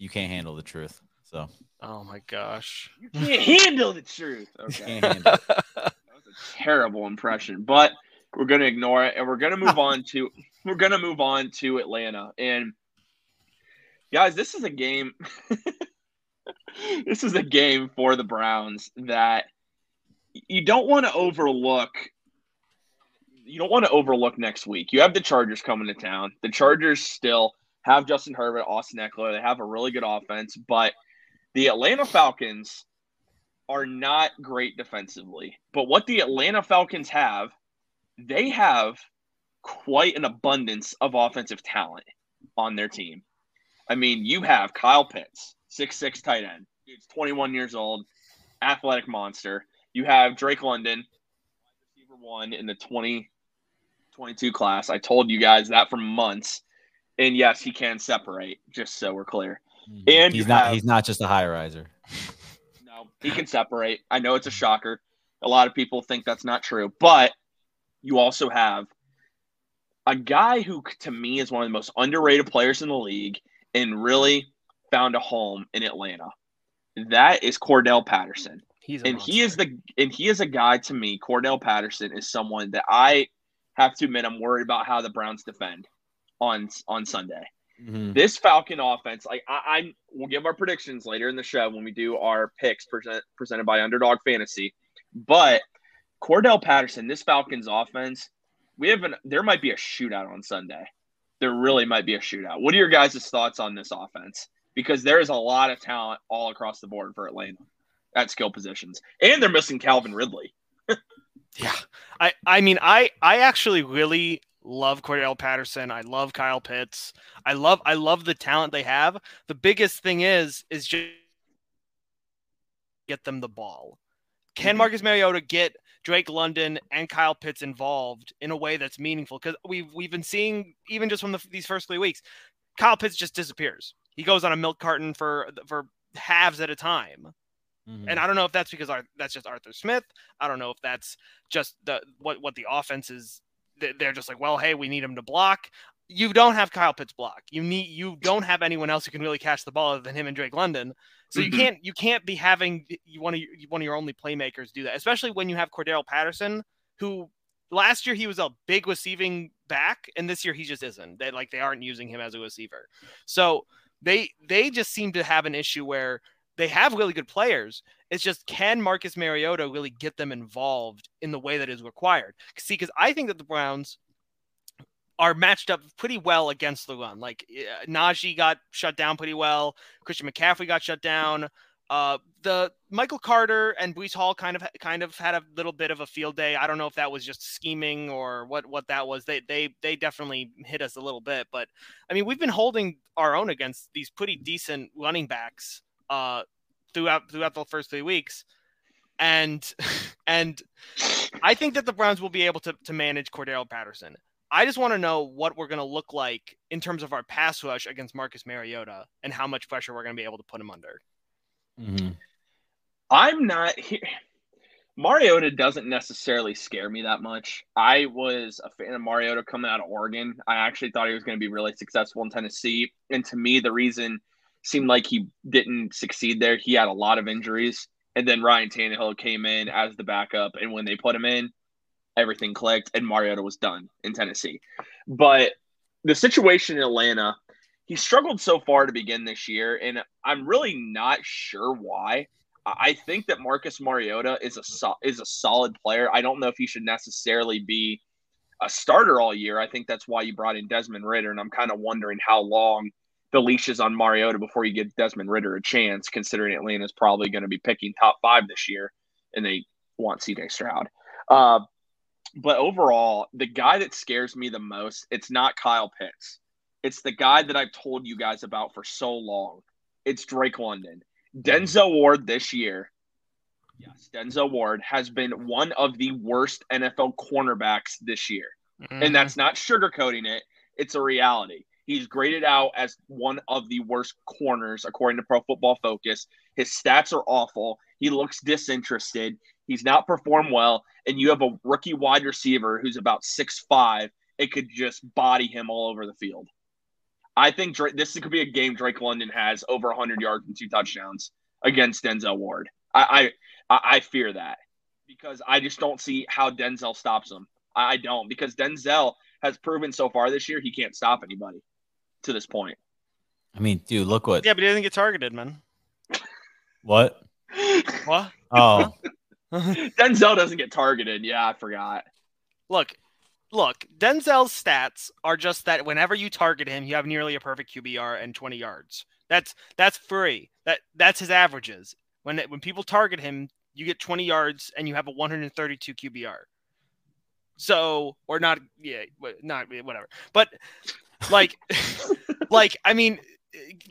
You can't handle the truth, so Oh my gosh. You can't handle the truth. Okay. can't handle. it. [LAUGHS] That was a terrible impression, but we're gonna ignore it and we're gonna move on to [LAUGHS] we're gonna move on to Atlanta. And guys, this is a game. [LAUGHS] this is a game for the Browns that you don't want to overlook. You don't want to overlook next week. You have the Chargers coming to town. The Chargers still have Justin Herbert, Austin Ekeler. They have a really good offense, but the Atlanta Falcons are not great defensively. But what the Atlanta Falcons have they have quite an abundance of offensive talent on their team. I mean, you have Kyle Pitts, six six tight end. He's 21 years old, athletic monster. You have Drake London, receiver one in the 2022 class. I told you guys that for months. And yes, he can separate, just so we're clear. Mhm. And he's not have- he's not just a high riser. [LAUGHS] No, he can separate. I know it's a shocker. A lot of people think that's not true, but you also have a guy who, to me, is one of the most underrated players in the league and really found a home in Atlanta. That is Cordarrelle Patterson, He's a and he is the and he is a guy to me. Cordarrelle Patterson is someone that I have to admit I'm worried about how the Browns defend on on Sunday Mhm. this Falcon offense, like I, I'm, we'll give our predictions later in the show when we do our picks present, presented by Underdog Fantasy. But Cordarrelle Patterson, this Falcons offense, we have an there might be a shootout on Sunday. There really might be a shootout. What are your guys' thoughts on this offense? Because there is a lot of talent all across the board for Atlanta at skill positions, and they're missing Calvin Ridley. [LAUGHS] Yeah. I I mean I I actually really love Cordarrelle Patterson. I love Kyle Pitts. I love I love the talent they have. The biggest thing is is just get them the ball. Can Mhm. Marcus Mariota get Drake London and Kyle Pitts involved in a way that's meaningful? Because we've we've been seeing even just from the, these first three weeks, Kyle Pitts just disappears. He goes on a milk carton for for halves at a time. Mhm. And I don't know if that's because our, that's just Arthur Smith. I don't know if that's just the what what the offense is. They- They're just like, well, hey, we need him to block. You don't have Kyle Pitts block. You need you don't have anyone else who can really catch the ball other than him and Drake London. So you Mhm. can't you can't be having you one of your, one of your only playmakers do that, especially when you have Cordarrelle Patterson, who last year he was a big receiving back, and this year he just isn't. They like they aren't using him as a receiver. So they they just seem to have an issue where they have really good players. It's just can Marcus Mariota really get them involved in the way that is required? See, because I think that the Browns are matched up pretty well against the run. Like uh, Najee got shut down pretty well. Christian McCaffrey got shut down. Uh, the Michael Carter and Breece Hall kind of kind of had a little bit of a field day. I don't know if that was just scheming or what what that was. They they they definitely hit us a little bit, but I mean we've been holding our own against these pretty decent running backs uh, throughout throughout the first three weeks, and [LAUGHS] and I think that the Browns will be able to to manage Cordarrelle Patterson. I just want to know what we're going to look like in terms of our pass rush against Marcus Mariota and how much pressure we're going to be able to put him under. Mhm. I'm not here. Mariota doesn't necessarily scare me that much. I was a fan of Mariota coming out of Oregon. I actually thought he was going to be really successful in Tennessee. And to me, the reason seemed like he didn't succeed there, he had a lot of injuries. And then Ryan Tannehill came in as the backup. And when they put him in, everything clicked and Mariota was done in Tennessee. But the situation in Atlanta, he struggled so far to begin this year. And I'm really not sure why. I think that Marcus Mariota is a so- is a solid player. I don't know if he should necessarily be a starter all year. I think that's why you brought in Desmond Ridder, and I'm kind of wondering how long the leash is on Mariota before you give Desmond Ridder a chance, considering Atlanta's probably going to be picking top five this year, and they want CJ Stroud. Uh, but overall, the guy that scares me the most, it's not Kyle Pitts. It's the guy that I've told you guys about for so long. It's Drake London. Denzel Ward this year, yes, Denzel Ward has been one of the worst NFL cornerbacks this year. Mm-hmm. And that's not sugarcoating it, it's a reality. He's graded out as one of the worst corners according to Pro Football Focus. His stats are awful. He looks disinterested. He's not performed well. And you have a rookie wide receiver who's about six five. It could just body him all over the field. I think Drake, this could be a game Drake London has over 100 yards and two touchdowns against Denzel Ward. I I, I fear that because I just don't see how Denzel stops him. I don't because Denzel has proven so far this year he can't stop anybody to this point. I mean, dude, look what yeah, but he doesn't get targeted, man. what? What? Oh, [LAUGHS] Denzel doesn't get targeted. Yeah, I forgot. look, look, Denzel's stats are just that whenever you target him, you have nearly a perfect QBR and 20 yards. That's that's free. That that's his averages. When when people target him, you get 20 yards and you have a 132 QBR. So, or not, yeah, not whatever. But like, like, I mean,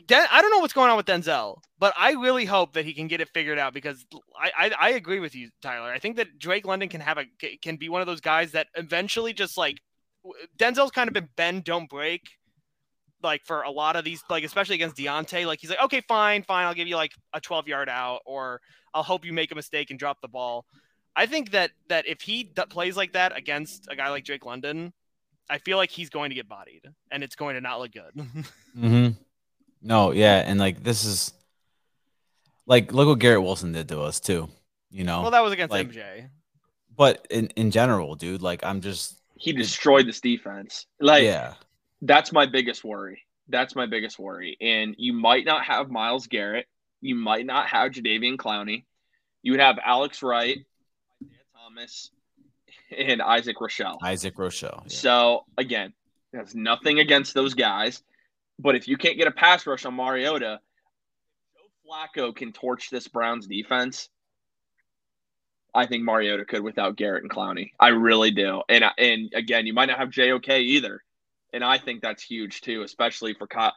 Den- I don't know what's going on with Denzel, but I really hope that he can get it figured out because I, I, I agree with you, Tyler. I think that Drake London can have a can be one of those guys that eventually just like Denzel's kind of been bend don't break, like for a lot of these, like especially against Diontae. Like he's like, okay, fine, fine, I'll give you like a 12 yard out, or I'll hope you make a mistake and drop the ball. I think that that if he d- plays like that against a guy like Drake London, I feel like he's going to get bodied, and it's going to not look good. [LAUGHS] mm-hmm. No, yeah, and like this is like look what Garrett Wilson did to us too. You know, well, that was against like, MJ. But in in general, dude, like I'm just he destroyed this defense. Like, yeah, that's my biggest worry. That's my biggest worry. And you might not have Myles Garrett. You might not have Jadeveon Clowney. You would have Alex Wright, Isaiah Thomas, and Isaac Rochell. Isaac Rochell. Yeah. So again, there's nothing against those guys. But if you can't get a pass rush on Mariota, Joe Flacco can torch this Browns defense. I think Mariota could without Garrett and Clowney. I really do. And and again, you might not have JOK either. And I think that's huge too, especially for Kyle.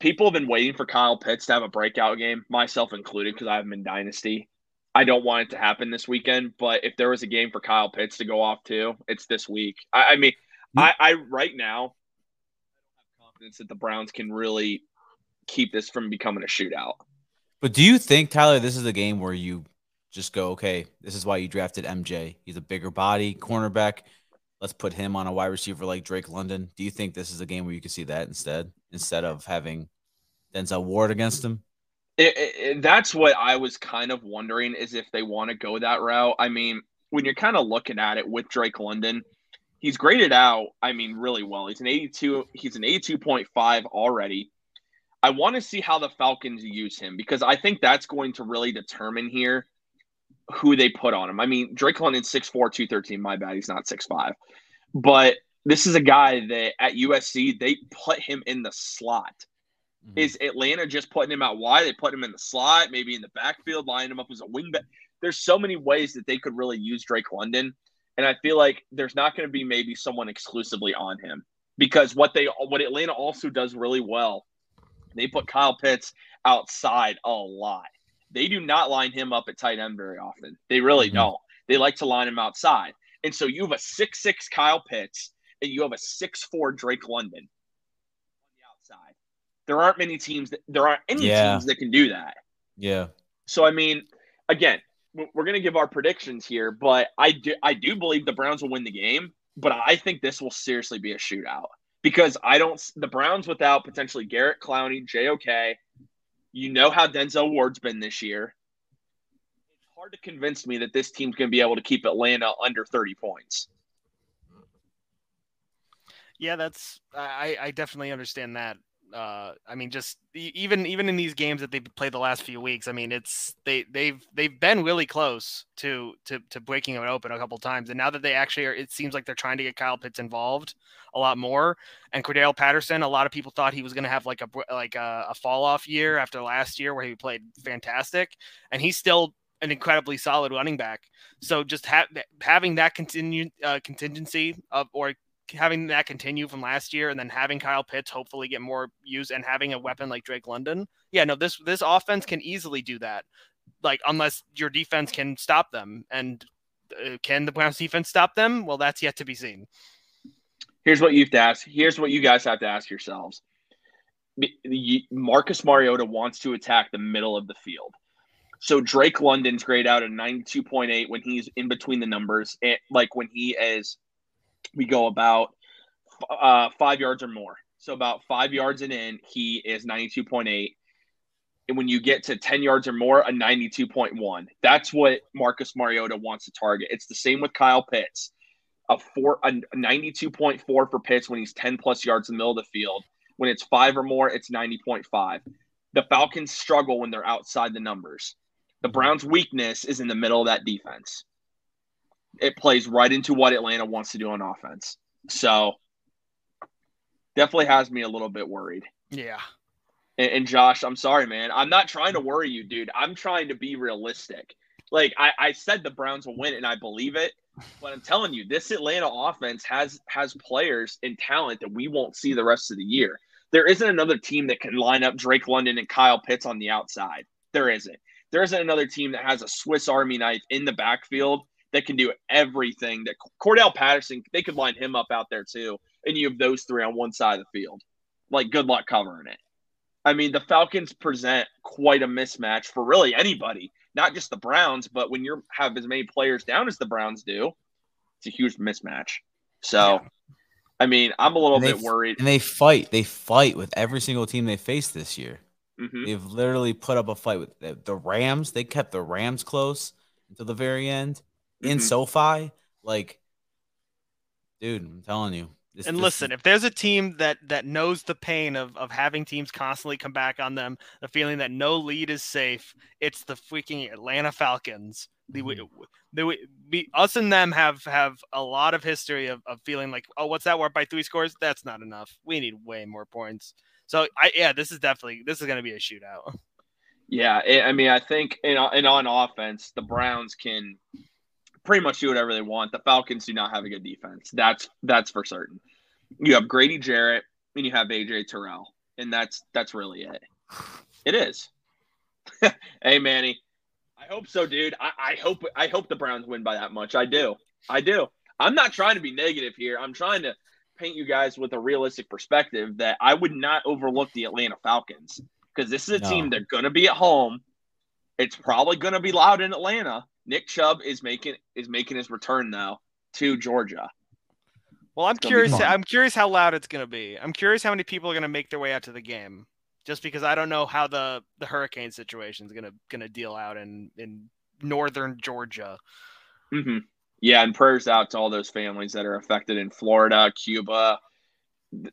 People have been waiting for Kyle Pitts to have a breakout game, myself included, because I have him in Dynasty. I don't want it to happen this weekend, but if there was a game for Kyle Pitts to go off too, it's this week. I, I mean, mm. I, I right now I have confidence that the Browns can really keep this from becoming a shootout. But do you think, Tyler, this is a game where you just go, okay, this is why you drafted MJ. He's a bigger body cornerback. Let's put him on a wide receiver like Drake London. Do you think this is a game where you can see that instead, instead of having Denzel Ward against him? It, it, that's what I was kind of wondering is if they want to go that route. I mean, when you're kind of looking at it with Drake London, he's graded out, I mean, really well. He's an 82, he's an 82.5 already. I want to see how the Falcons use him because I think that's going to really determine here who they put on him. I mean, Drake London's 6'4, 213. My bad, he's not 6'5. But this is a guy that at USC, they put him in the slot. Mm-hmm. Is Atlanta just putting him out wide? They put him in the slot, maybe in the backfield, lining him up as a wingback. There's so many ways that they could really use Drake London. And I feel like there's not going to be maybe someone exclusively on him because what they what Atlanta also does really well, they put Kyle Pitts outside a lot. They do not line him up at tight end very often. They really mm-hmm. don't. They like to line him outside. And so you have a six six Kyle Pitts and you have a six four Drake London on the outside. There aren't many teams that there aren't any yeah. teams that can do that. Yeah. So I mean, again, we're going to give our predictions here, but I do I do believe the Browns will win the game, but I think this will seriously be a shootout because I don't the Browns without potentially Garrett Clowney, JOK, you know how Denzel Ward's been this year. It's hard to convince me that this team's going to be able to keep Atlanta under 30 points. Yeah, that's I I definitely understand that uh, I mean, just even even in these games that they've played the last few weeks, I mean, it's they they've they've been really close to to to breaking it open a couple times, and now that they actually are, it seems like they're trying to get Kyle Pitts involved a lot more. And Cordarrelle Patterson, a lot of people thought he was going to have like a like a, a fall off year after last year where he played fantastic, and he's still an incredibly solid running back. So just ha- having that continue uh, contingency of or having that continue from last year and then having Kyle Pitts hopefully get more use and having a weapon like Drake London. Yeah, no, this this offense can easily do that. Like unless your defense can stop them and uh, can the Browns defense stop them? Well, that's yet to be seen. Here's what you have to ask. Here's what you guys have to ask yourselves. Marcus Mariota wants to attack the middle of the field. So Drake London's grade out at 92.8 when he's in between the numbers, and like when he is we go about uh, five yards or more. So about five yards and in, he is 92.8. And when you get to 10 yards or more, a 92.1. That's what Marcus Mariota wants to target. It's the same with Kyle Pitts. A four a 92.4 for Pitts when he's 10 plus yards in the middle of the field. When it's five or more, it's 90.5. The Falcons struggle when they're outside the numbers. The Browns' weakness is in the middle of that defense it plays right into what Atlanta wants to do on offense. So definitely has me a little bit worried. Yeah. And, and, Josh, I'm sorry, man. I'm not trying to worry you, dude. I'm trying to be realistic. Like I, I said the Browns will win and I believe it, But I'm telling you, this Atlanta offense has has players and talent that we won't see the rest of the year. There isn't another team that can line up Drake London and Kyle Pitts on the outside. There isn't. There isn't another team that has a Swiss Army knife in the backfield that can do everything. That Cordarrelle Patterson, they could line him up out there too, and you have those three on one side of the field. Like, good luck covering it. I mean, the Falcons present quite a mismatch for really anybody, not just the Browns, but when you have as many players down as the Browns do, it's a huge mismatch. So, yeah. I mean, I'm a little bit worried. And they fight. They fight with every single team they face this year. Mm-hmm. They've literally put up a fight with the, the, Rams. They kept the Rams close until the very end mm-hmm. in SoFi. Like, dude, I'm telling you. This, and this listen, is... if there's a team that that knows the pain of of having teams constantly come back on them, the feeling that no lead is safe, it's the freaking Atlanta Falcons. Mm-hmm. The, the, us and them have have a lot of history of, of feeling like, oh, what's that? We're by three scores. That's not enough. We need way more points. So I yeah, this is definitely this is going to be a shootout. [LAUGHS] Yeah, I mean, I think in, in on offense, the Browns can pretty much do whatever they want. The Falcons do not have a good defense. That's that's for certain. You have Grady Jarrett and you have AJ Terrell, and that's that's really it. It is. [LAUGHS] hey Manny, I hope so, dude. I, I hope I hope the Browns win by that much. I do. I do. I'm not trying to be negative here. I'm trying to paint you guys with a realistic perspective that I would not overlook the Atlanta Falcons because this is a no. team they're going to be at home. It's probably going to be loud in Atlanta. Nick Chubb is making is making his return now to Georgia. Well, I'm curious. I'm curious how loud it's going to be. I'm curious how many people are going to make their way out to the game, just because I don't know how the the hurricane situation is going to going to deal out in in northern Georgia. Mm-hmm. Yeah, and prayers out to all those families that are affected in Florida, Cuba,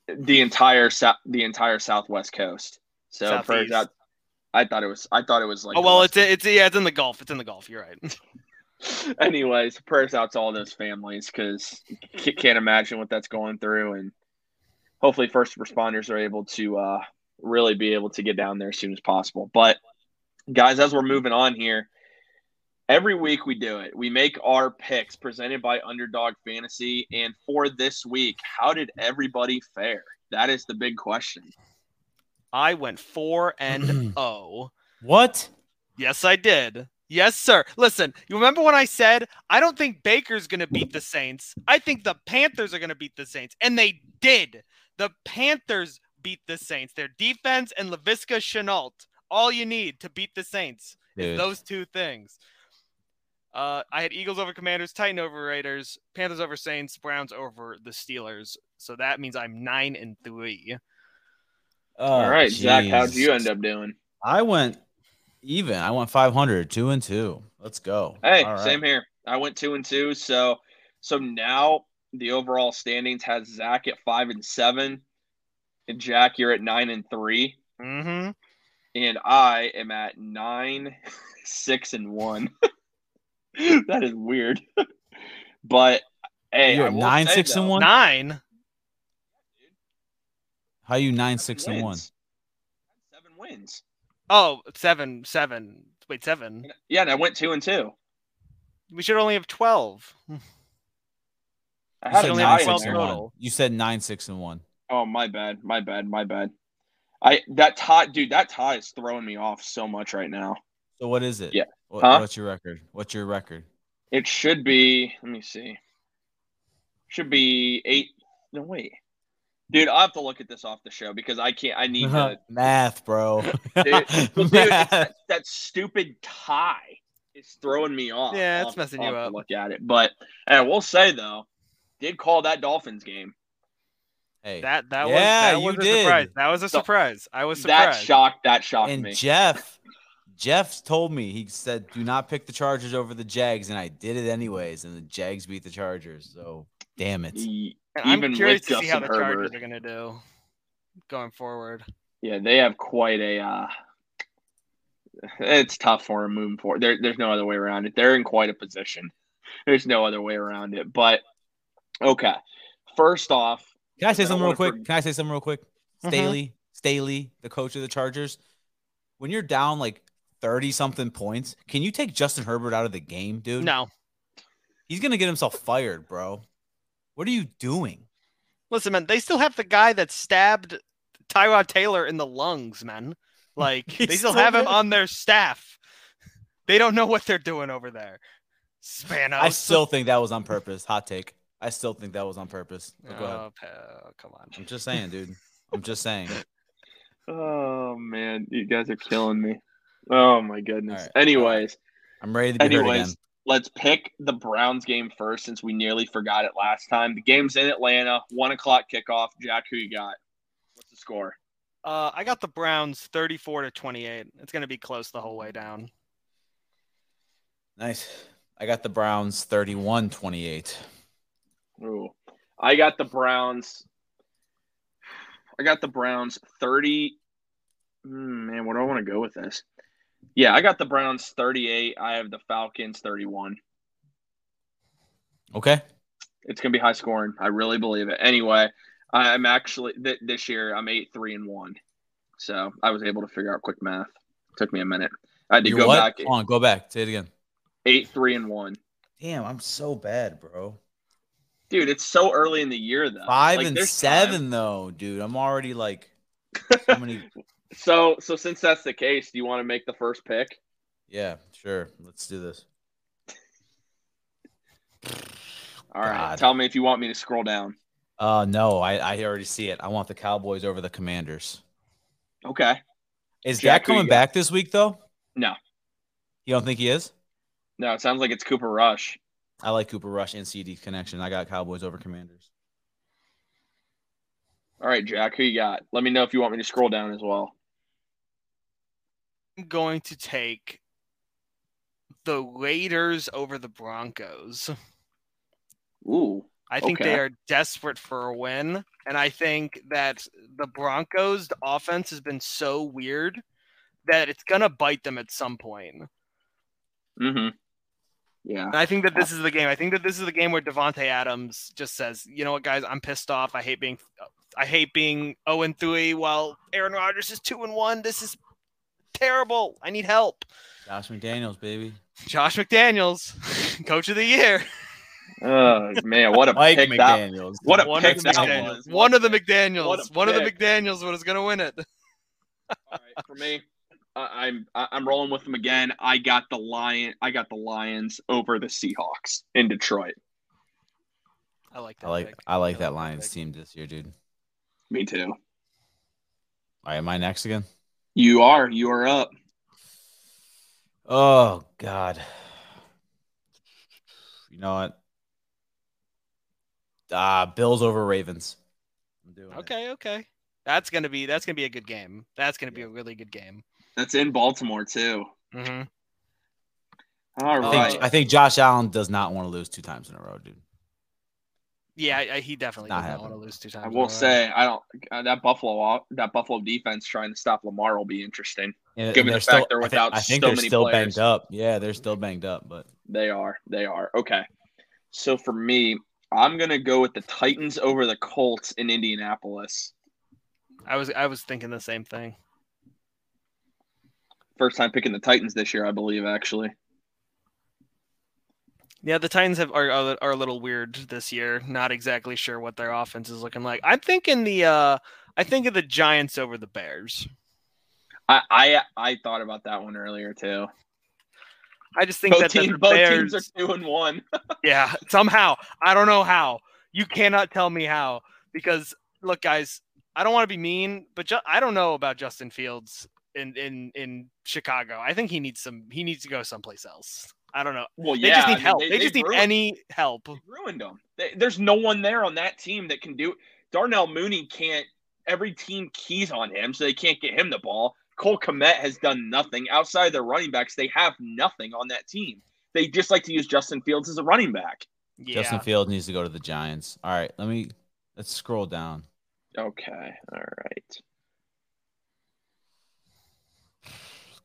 the entire the entire Southwest coast. So Southeast. prayers out. I thought it was. I thought it was like. Oh well, it's it's yeah, it's in the Gulf. It's in the Gulf. You're right. [LAUGHS] [LAUGHS] Anyways, prayers out to all those families because can't imagine what that's going through, and hopefully, first responders are able to uh, really be able to get down there as soon as possible. But guys, as we're moving on here, every week we do it. We make our picks presented by Underdog Fantasy. And for this week, how did everybody fare? That is the big question. I went 4 and 0. [CLEARS THROAT] What? Yes, I did. Yes, sir. Listen, you remember when I said I don't think Baker's going to beat the Saints? I think the Panthers are going to beat the Saints. And they did. The Panthers beat the Saints. Their defense and Laviska Shenault. All you need to beat the Saints Dude. is those two things. Uh, I had Eagles over Commanders, Titan over Raiders, Panthers over Saints, Browns over the Steelers. So that means I'm nine and three. Oh, All right, geez. Zach, how'd you end up doing? I went even. I went 500, two and two. Let's go. Hey, right. same here. I went two and two. So, so now the overall standings has Zach at five and seven, and Jack, you're at nine and 3 mm-hmm. and I am at nine, [LAUGHS] six and one. [LAUGHS] that is weird. [LAUGHS] but hey, you're nine, six, though, and one. Nine. How you nine, six, wins. and one? Seven wins. Oh, seven, seven. Wait, seven. Yeah, and I went two and two. We should only have twelve. I had only have twelve total. You said nine, six, and one. Oh, my bad, my bad, my bad. I that tie, dude. That tie is throwing me off so much right now. So what is it? Yeah. What, huh? What's your record? What's your record? It should be. Let me see. Should be eight. No wait, dude. I'll have to look at this off the show because I can't. I need uh-huh. to math, bro. dude, [LAUGHS] dude that, that, stupid tie is throwing me off. Yeah, it's messing you up. Look at it, but and we'll say though, did call that Dolphins game. Hey, that that yeah, was that was a did. surprise. That was a surprise. I was surprised. That shocked. That shocked and me. Jeff [LAUGHS] Jeff told me he said, "Do not pick the Chargers over the Jags," and I did it anyways, and the Jags beat the Chargers. So damn it! I'm curious to see how the Herbert, Chargers are going to do going forward. Yeah, they have quite a. Uh, it's tough for them moving forward. There, there's no other way around it. They're in quite a position. There's no other way around it. But okay, first off, can I say something real quick? For... Can I say something real quick? Mm-hmm. Staley, Staley, the coach of the Chargers. When you're down like 30 something points. Can you take Justin Herbert out of the game, dude? No. He's gonna get himself fired, bro. What are you doing? Listen, man, they still have the guy that stabbed Tyrod Taylor in the lungs, man. Like [LAUGHS] they still still have him on their staff. They don't know what they're doing over there. Spanos. I still think that was on purpose. Hot take. I still think that was on purpose. But go ahead. Oh, come on. I'm just saying, dude. I'm just saying. [LAUGHS] Oh man, you guys are killing me. Oh my goodness. All right. Anyways, I'm ready to be heard again. anyways, let's pick the Browns game first since we nearly forgot it last time. The game's in Atlanta, one o'clock kickoff. Jack, who you got? What's the score? Uh, I got the Browns 34 to 28. It's going to be close the whole way down. Nice. I got the Browns 31 28. Ooh. I got the Browns. I got the Browns 30. Hmm, man, what do I want to go with this? Yeah, I got the Browns 38. I have the Falcons 31. Okay. It's going to be high scoring. I really believe it. Anyway, I'm actually th- this year I'm 8 3 and 1. So, I was able to figure out quick math. took me a minute. I had to You go what? back Come on, go back. Say it again. 8 3 and 1. Damn, I'm so bad, bro. Dude, it's so early in the year though. 5 like, and 7 time. though, dude. I'm already like [LAUGHS] how many So, so since that's the case, do you want to make the first pick? Yeah, sure. Let's do this. All right. God. Tell me if you want me to scroll down. Uh no, I, I already see it. I want the Cowboys over the Commanders. Okay. Is Jack, Dak coming back this week though? No. You don't think he is? No, it sounds like it's Cooper Rush. I like Cooper Rush and CeeDee connection. I got Cowboys over Commanders. All right, Jack, who you got? Let me know if you want me to scroll down as well. I'm going to take the Raiders over the Broncos. Ooh. I think they are desperate for a win. And I think that the Broncos' offense has been so weird that it's going to bite them at some point. Mm-hmm. Yeah. And I think that this is the game. I think that this is the game where Davante Adams just says, "You know what, guys? I'm pissed off. I hate being, I hate being 0 and 3 while Aaron Rodgers is 2 and 1. This is terrible. I need help." Josh McDaniels, baby. Josh McDaniels, [LAUGHS] Coach of the Year. Oh man, what a Mike pick that. McDaniels. What a One pick of the that McDaniels. was. One of the McDaniels. One of the. McDaniels was going to win it. All right, for me, I, I'm I- I'm rolling with them again. I got the lion. I got the Lions over the Seahawks in Detroit. I like that. I like pick. I like that that Lions pick. team this year, dude. Me too. All right, am I next again? You are. You are up. Oh God. You know what? Ah, Bills over Ravens. I'm doing it. Okay, okay. That's gonna be that's gonna be a good game. That's gonna be a really good game. That's in Baltimore too. Mm-hmm. All I right. think I think Josh Allen does not want to lose two times in a row, dude. Yeah, I, I- he definitely Not does not want to lose two times. I will row. say I don't uh, that Buffalo that Buffalo defense trying to stop Lamar will be interesting. And, Given and the they're fact they're I think- without I think, so they're many still players. banged up. Yeah, they're still banged up, but They are. They are. Okay. So for me, I'm gonna go with the Titans over the Colts in Indianapolis. I was I was thinking the same thing. First time picking the Titans this year, I believe. Actually, Yeah, the Titans have are, are are a little weird this year. Not exactly sure what their offense is looking like. I'm thinking the uh I think of the Giants over the Bears. I I, I thought about that one earlier too. I just think Both, that the teams, both Bears teams are two and one. [LAUGHS] Yeah, somehow. I don't know how. You cannot tell me how because look guys, I don't want to be mean, but ju- I don't know about Justin Fields in in in Chicago. I think he needs some he needs to go someplace else. I don't know. Well, They yeah, just I need mean, help. they- They, just they've need ruined- any help. they've ruined them. They, there's no one there on that team that can do. Darnell Mooney can't. Every team keys on him, so they can't get him the ball. Cole Kmet has done nothing outside their running backs. They have nothing on that team. They just like to use Justin Fields as a running back. Yeah. Justin Fields needs to go to the Giants. All right, let me let's scroll down. Okay, all right. [SIGHS]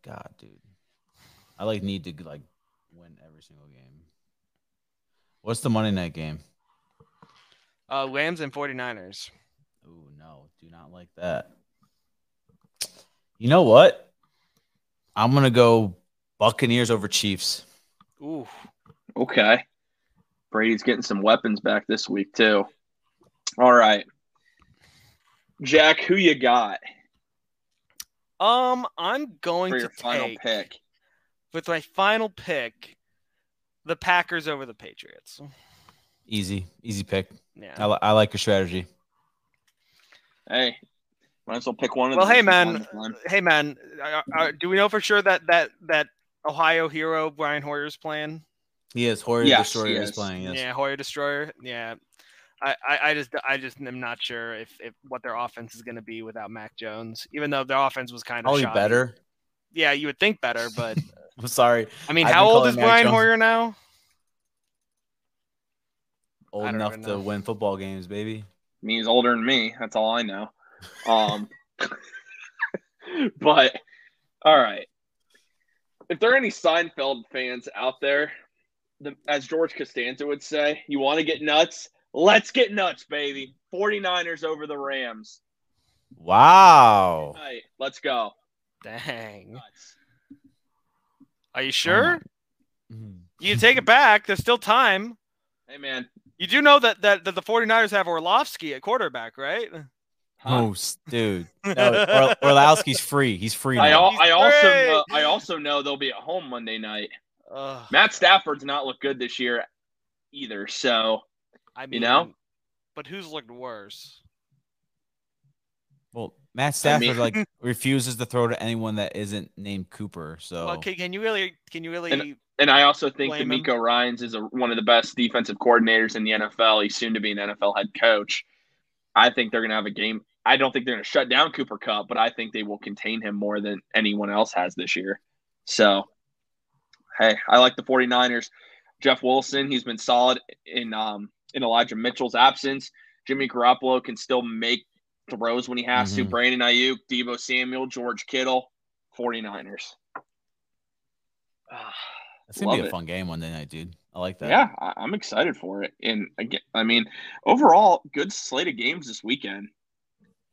God, dude. I like need to like win every single game. What's the Monday night game? Uh Rams and 49ers. Oh no, do not like that. You know what? I'm gonna go Buccaneers over Chiefs. Ooh. Okay. Brady's getting some weapons back this week too. All right, Jack, who you got Um, I'm going for to final take pick? With my final pick the Packers over the Patriots. Easy, easy pick. Yeah. I, I like your strategy. Hey, might as well pick one of Well, them. hey man, hey man, uh, uh, do we know for sure that that that Ohio hero Brian Hoyer's playing? He is Hoyer Yes, Destroyer is is. playing. Yes. Yeah, Hoyer Destroyer. Yeah. I, I, I just I just am not sure if, if what their offense is going to be without Mac Jones. Even though their offense was kind of Probably shoddy. better. Yeah, you would think better, but [LAUGHS] [LAUGHS] I'm sorry. I mean, I've how old is Mac Brian Jones- Hoyer now? Old enough to win football games, baby. I mean, he's older than me. That's all I know. Um, [LAUGHS] but all right. If there are any Seinfeld fans out there, the, as George Costanza would say, you want to get nuts? Let's get nuts, baby. 49ers over the Rams. Wow. All right, let's go. Dang. Nuts. Are you sure? Mhm. You can take it back. There's still time. Hey, man. You do know that, that, that the 49ers have Orlovsky at quarterback, right? Huh? Oh, dude. No, Or- Orlovsky's free. He's free I, al- He's I also know, I also know they'll be at home Monday night. Ugh, Matt Stafford's not looked good this year either. So I mean, you know? But who's looked worse? Well, Matt I Stafford mean- like [LAUGHS] refuses to throw to anyone that isn't named Cooper. So Well, can, can you really can you really And I also think Blame him. DeMeco Ryans is a, one of the best defensive coordinators in the NFL. He's soon to be an NFL head coach. I think they're going to have a game. I don't think they're going to shut down Cooper Kupp, but I think they will contain him more than anyone else has this year. So, hey, I like the 49ers. Jeff Wilson, he's been solid in um, in Elijah Mitchell's absence. Jimmy Garoppolo can still make throws when he has to. Mhm. Brandon Aiyuk, Deebo Samuel, George Kittle, 49ers. Ah. that's gonna be a it. fun game Monday night, dude. I like that. Yeah, I, I'm excited for it. And again, I mean, overall, good slate of games this weekend.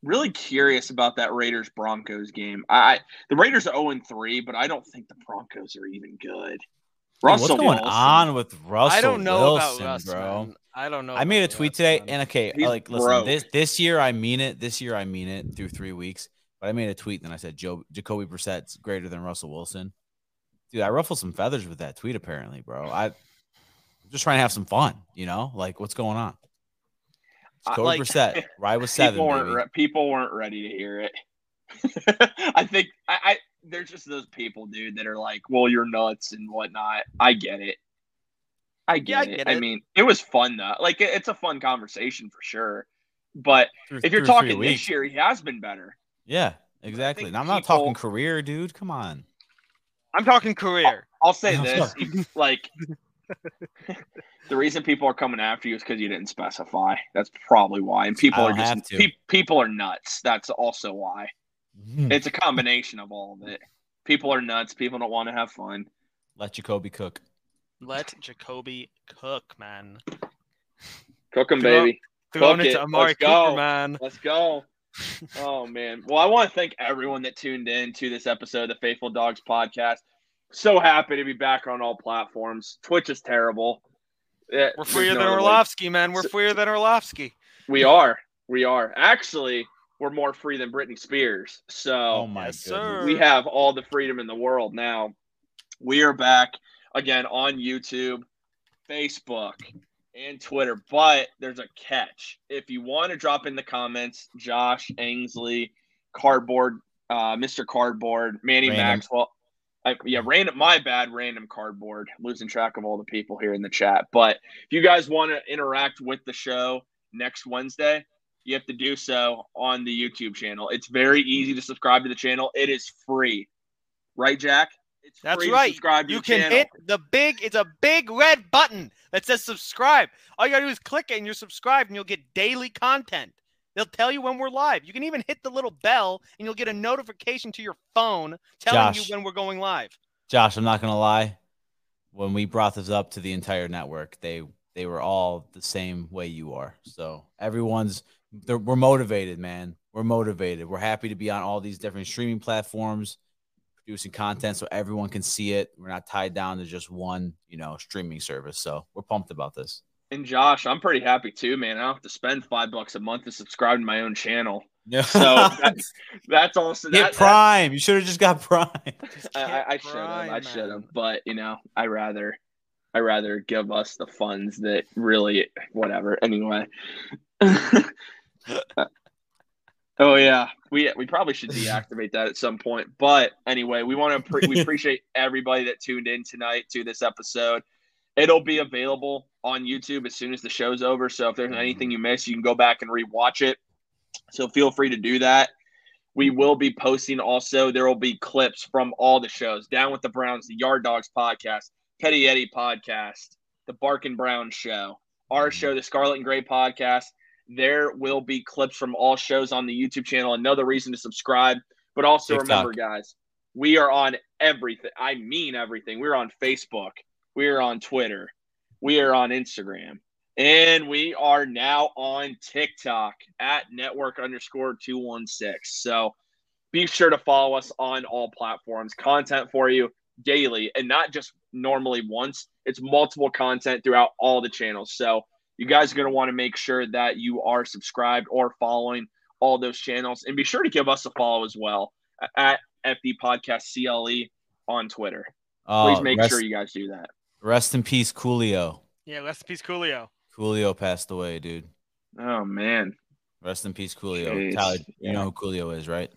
Really curious about that Raiders Broncos game. I the Raiders are 0 3, but I don't think the Broncos are even good. Dude, what's going Wilson- on with Russell I don't know Wilson, about Russ, bro? man. I don't know. I made a tweet Russ, today, man. and okay, uh, He's like listen, broke. this this year I mean it. This year I mean it through three weeks. But I made a tweet and I said Joe Jacoby Brissett's greater than Russell Wilson. Dude, I ruffled some feathers with that tweet. Apparently, bro. I, I'm just trying to have some fun. You know, like what's going on? I- Jacoby like- Brissett, ride with [LAUGHS] seven, people weren't re- people weren't ready to hear it. [LAUGHS] I think I, I there's just those people, dude, that are like, "Well, you're nuts" and whatnot. I get it. I get Yeah, I it. get I mean, it was fun though. Like, it- it's a fun conversation for sure. But Through- if you're talking this year, he has been better. yeah, exactly. think Now, I'm not talking career, dude. Come on. I'm talking career. I'll say [LAUGHS] I'm this: if- like, [LAUGHS] the reason people are coming after you is because you didn't specify. That's probably why. And people I are don't have just pe- people are nuts. That's also why. Hmm. It's a combination of all of it. People are nuts. People don't want to have fun. Let Jacoby cook. Let Jacoby cook, man. Cook them, Throw- baby. Throwing Cook it it. to Amari Let's Cooper, go. man. Let's go. [LAUGHS] oh man. Well, I want to thank everyone that tuned in to this episode of the Faithful Dogs podcast. So happy to be back on all platforms. Twitch is terrible. Eh, We're there's freer no than other way- Orlovsky, man. We're So- freer than Orlovsky. We are. We are. Actually, we're more free than Britney Spears. So Oh my sir. we have all the freedom in the world now. We are back again on YouTube, Facebook, and Twitter. But there's a catch. If you want to drop in the comments, Josh Ainsley, Cardboard, uh, Mr. Cardboard, Manny Random. Maxwell. I, yeah, random. My bad, random cardboard. I'm losing track of all the people here in the chat. But if you guys want to interact with the show next Wednesday, you have to do so on the YouTube channel. It's very easy to subscribe to the channel. It is free, right, Jack? It's That's free to right. subscribe to You can channel. hit the big, it's a big red button that says subscribe. All you gotta do is click it and you're subscribed and you'll get daily content. They'll tell you when we're live. You can even hit the little bell and you'll get a notification to your phone telling Josh. you when we're going live. Josh, I'm not gonna lie. When we brought this up to the entire network, they they were all the same way you are. So everyone's they're, we're motivated, man. We're motivated. We're happy to be on all these different streaming platforms, producing content so everyone can see it. We're not tied down to just one, you know, streaming service. So we're pumped about this. And Josh, I'm pretty happy too, man. I don't have to spend five bucks a month to subscribe to my own channel. Yeah. So that's, [LAUGHS] that's also Get that, Prime. You should have just got Prime. [LAUGHS] Just I, I, get I should have. I should have. But you know, I rather, I rather give us the funds that really, whatever. Anyway. [LAUGHS] oh yeah, we we probably should deactivate that at some point. But anyway, we want to pre- we [LAUGHS] appreciate everybody that tuned in tonight to this episode. It'll be available on YouTube as soon as the show's over. So if there's mm-hmm. anything you missed, you can go back and rewatch it. So feel free to do that. We will be posting also. There will be clips from all the shows Down with the Browns, the Yard Dogs podcast, Petty Eddie podcast, the Bark and Brown show, our mm-hmm. show, the Scarlet and Gray podcast. There will be clips from all shows on the YouTube channel. Another reason to subscribe. But also TikTok. remember, guys, we are on everything. I mean everything. We're on Facebook. We are on Twitter. We are on Instagram. And we are now on TikTok at network underscore 216. So be sure to follow us on all platforms. Content for you daily and not just normally once, it's multiple content throughout all the channels. So you guys are going to want to make sure that you are subscribed or following all those channels. And be sure to give us a follow as well at FD Podcast CLE on Twitter. Oh, Please Oh, make rest, sure you guys do that. rest in peace, Coolio. Yeah, rest in peace, Coolio. Coolio passed away, dude. Oh, man. Rest in peace, Coolio. Jeez. Tyler, you Yeah. know who Coolio is, right?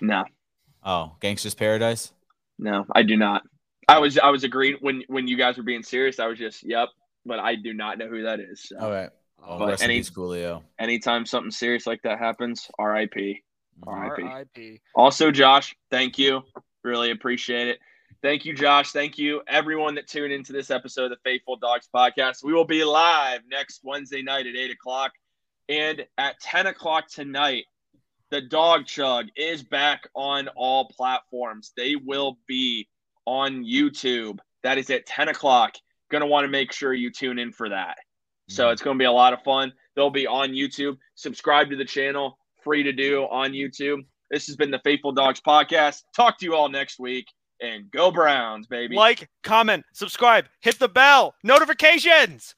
No, Oh, Gangsta's Paradise. no, I do not. I was I was agreeing when when you guys were being serious. I was just yep, but I do not know who that is. So. All right. Oh, But any- in Coolio. Anytime something serious like that happens, R.I.P. All mm-hmm. right. RIP. R.I.P. Also, Josh, thank you. Really appreciate it. Thank you, Josh. Thank you, everyone that tuned into this episode of the Faithful Dogs podcast. We will be live next Wednesday night at 8 o'clock. And at 10 o'clock tonight, the Dog Chug is back on all platforms. They will be on YouTube. That is at 10 o'clock. Going to want to make sure you tune in for that. So Mhm. it's going to be a lot of fun. They'll be on YouTube. Subscribe to the channel, free to do on YouTube. This has been the Faithful Dogs podcast. Talk to you all next week and go Browns, baby. Like, comment, subscribe, hit the bell, notifications.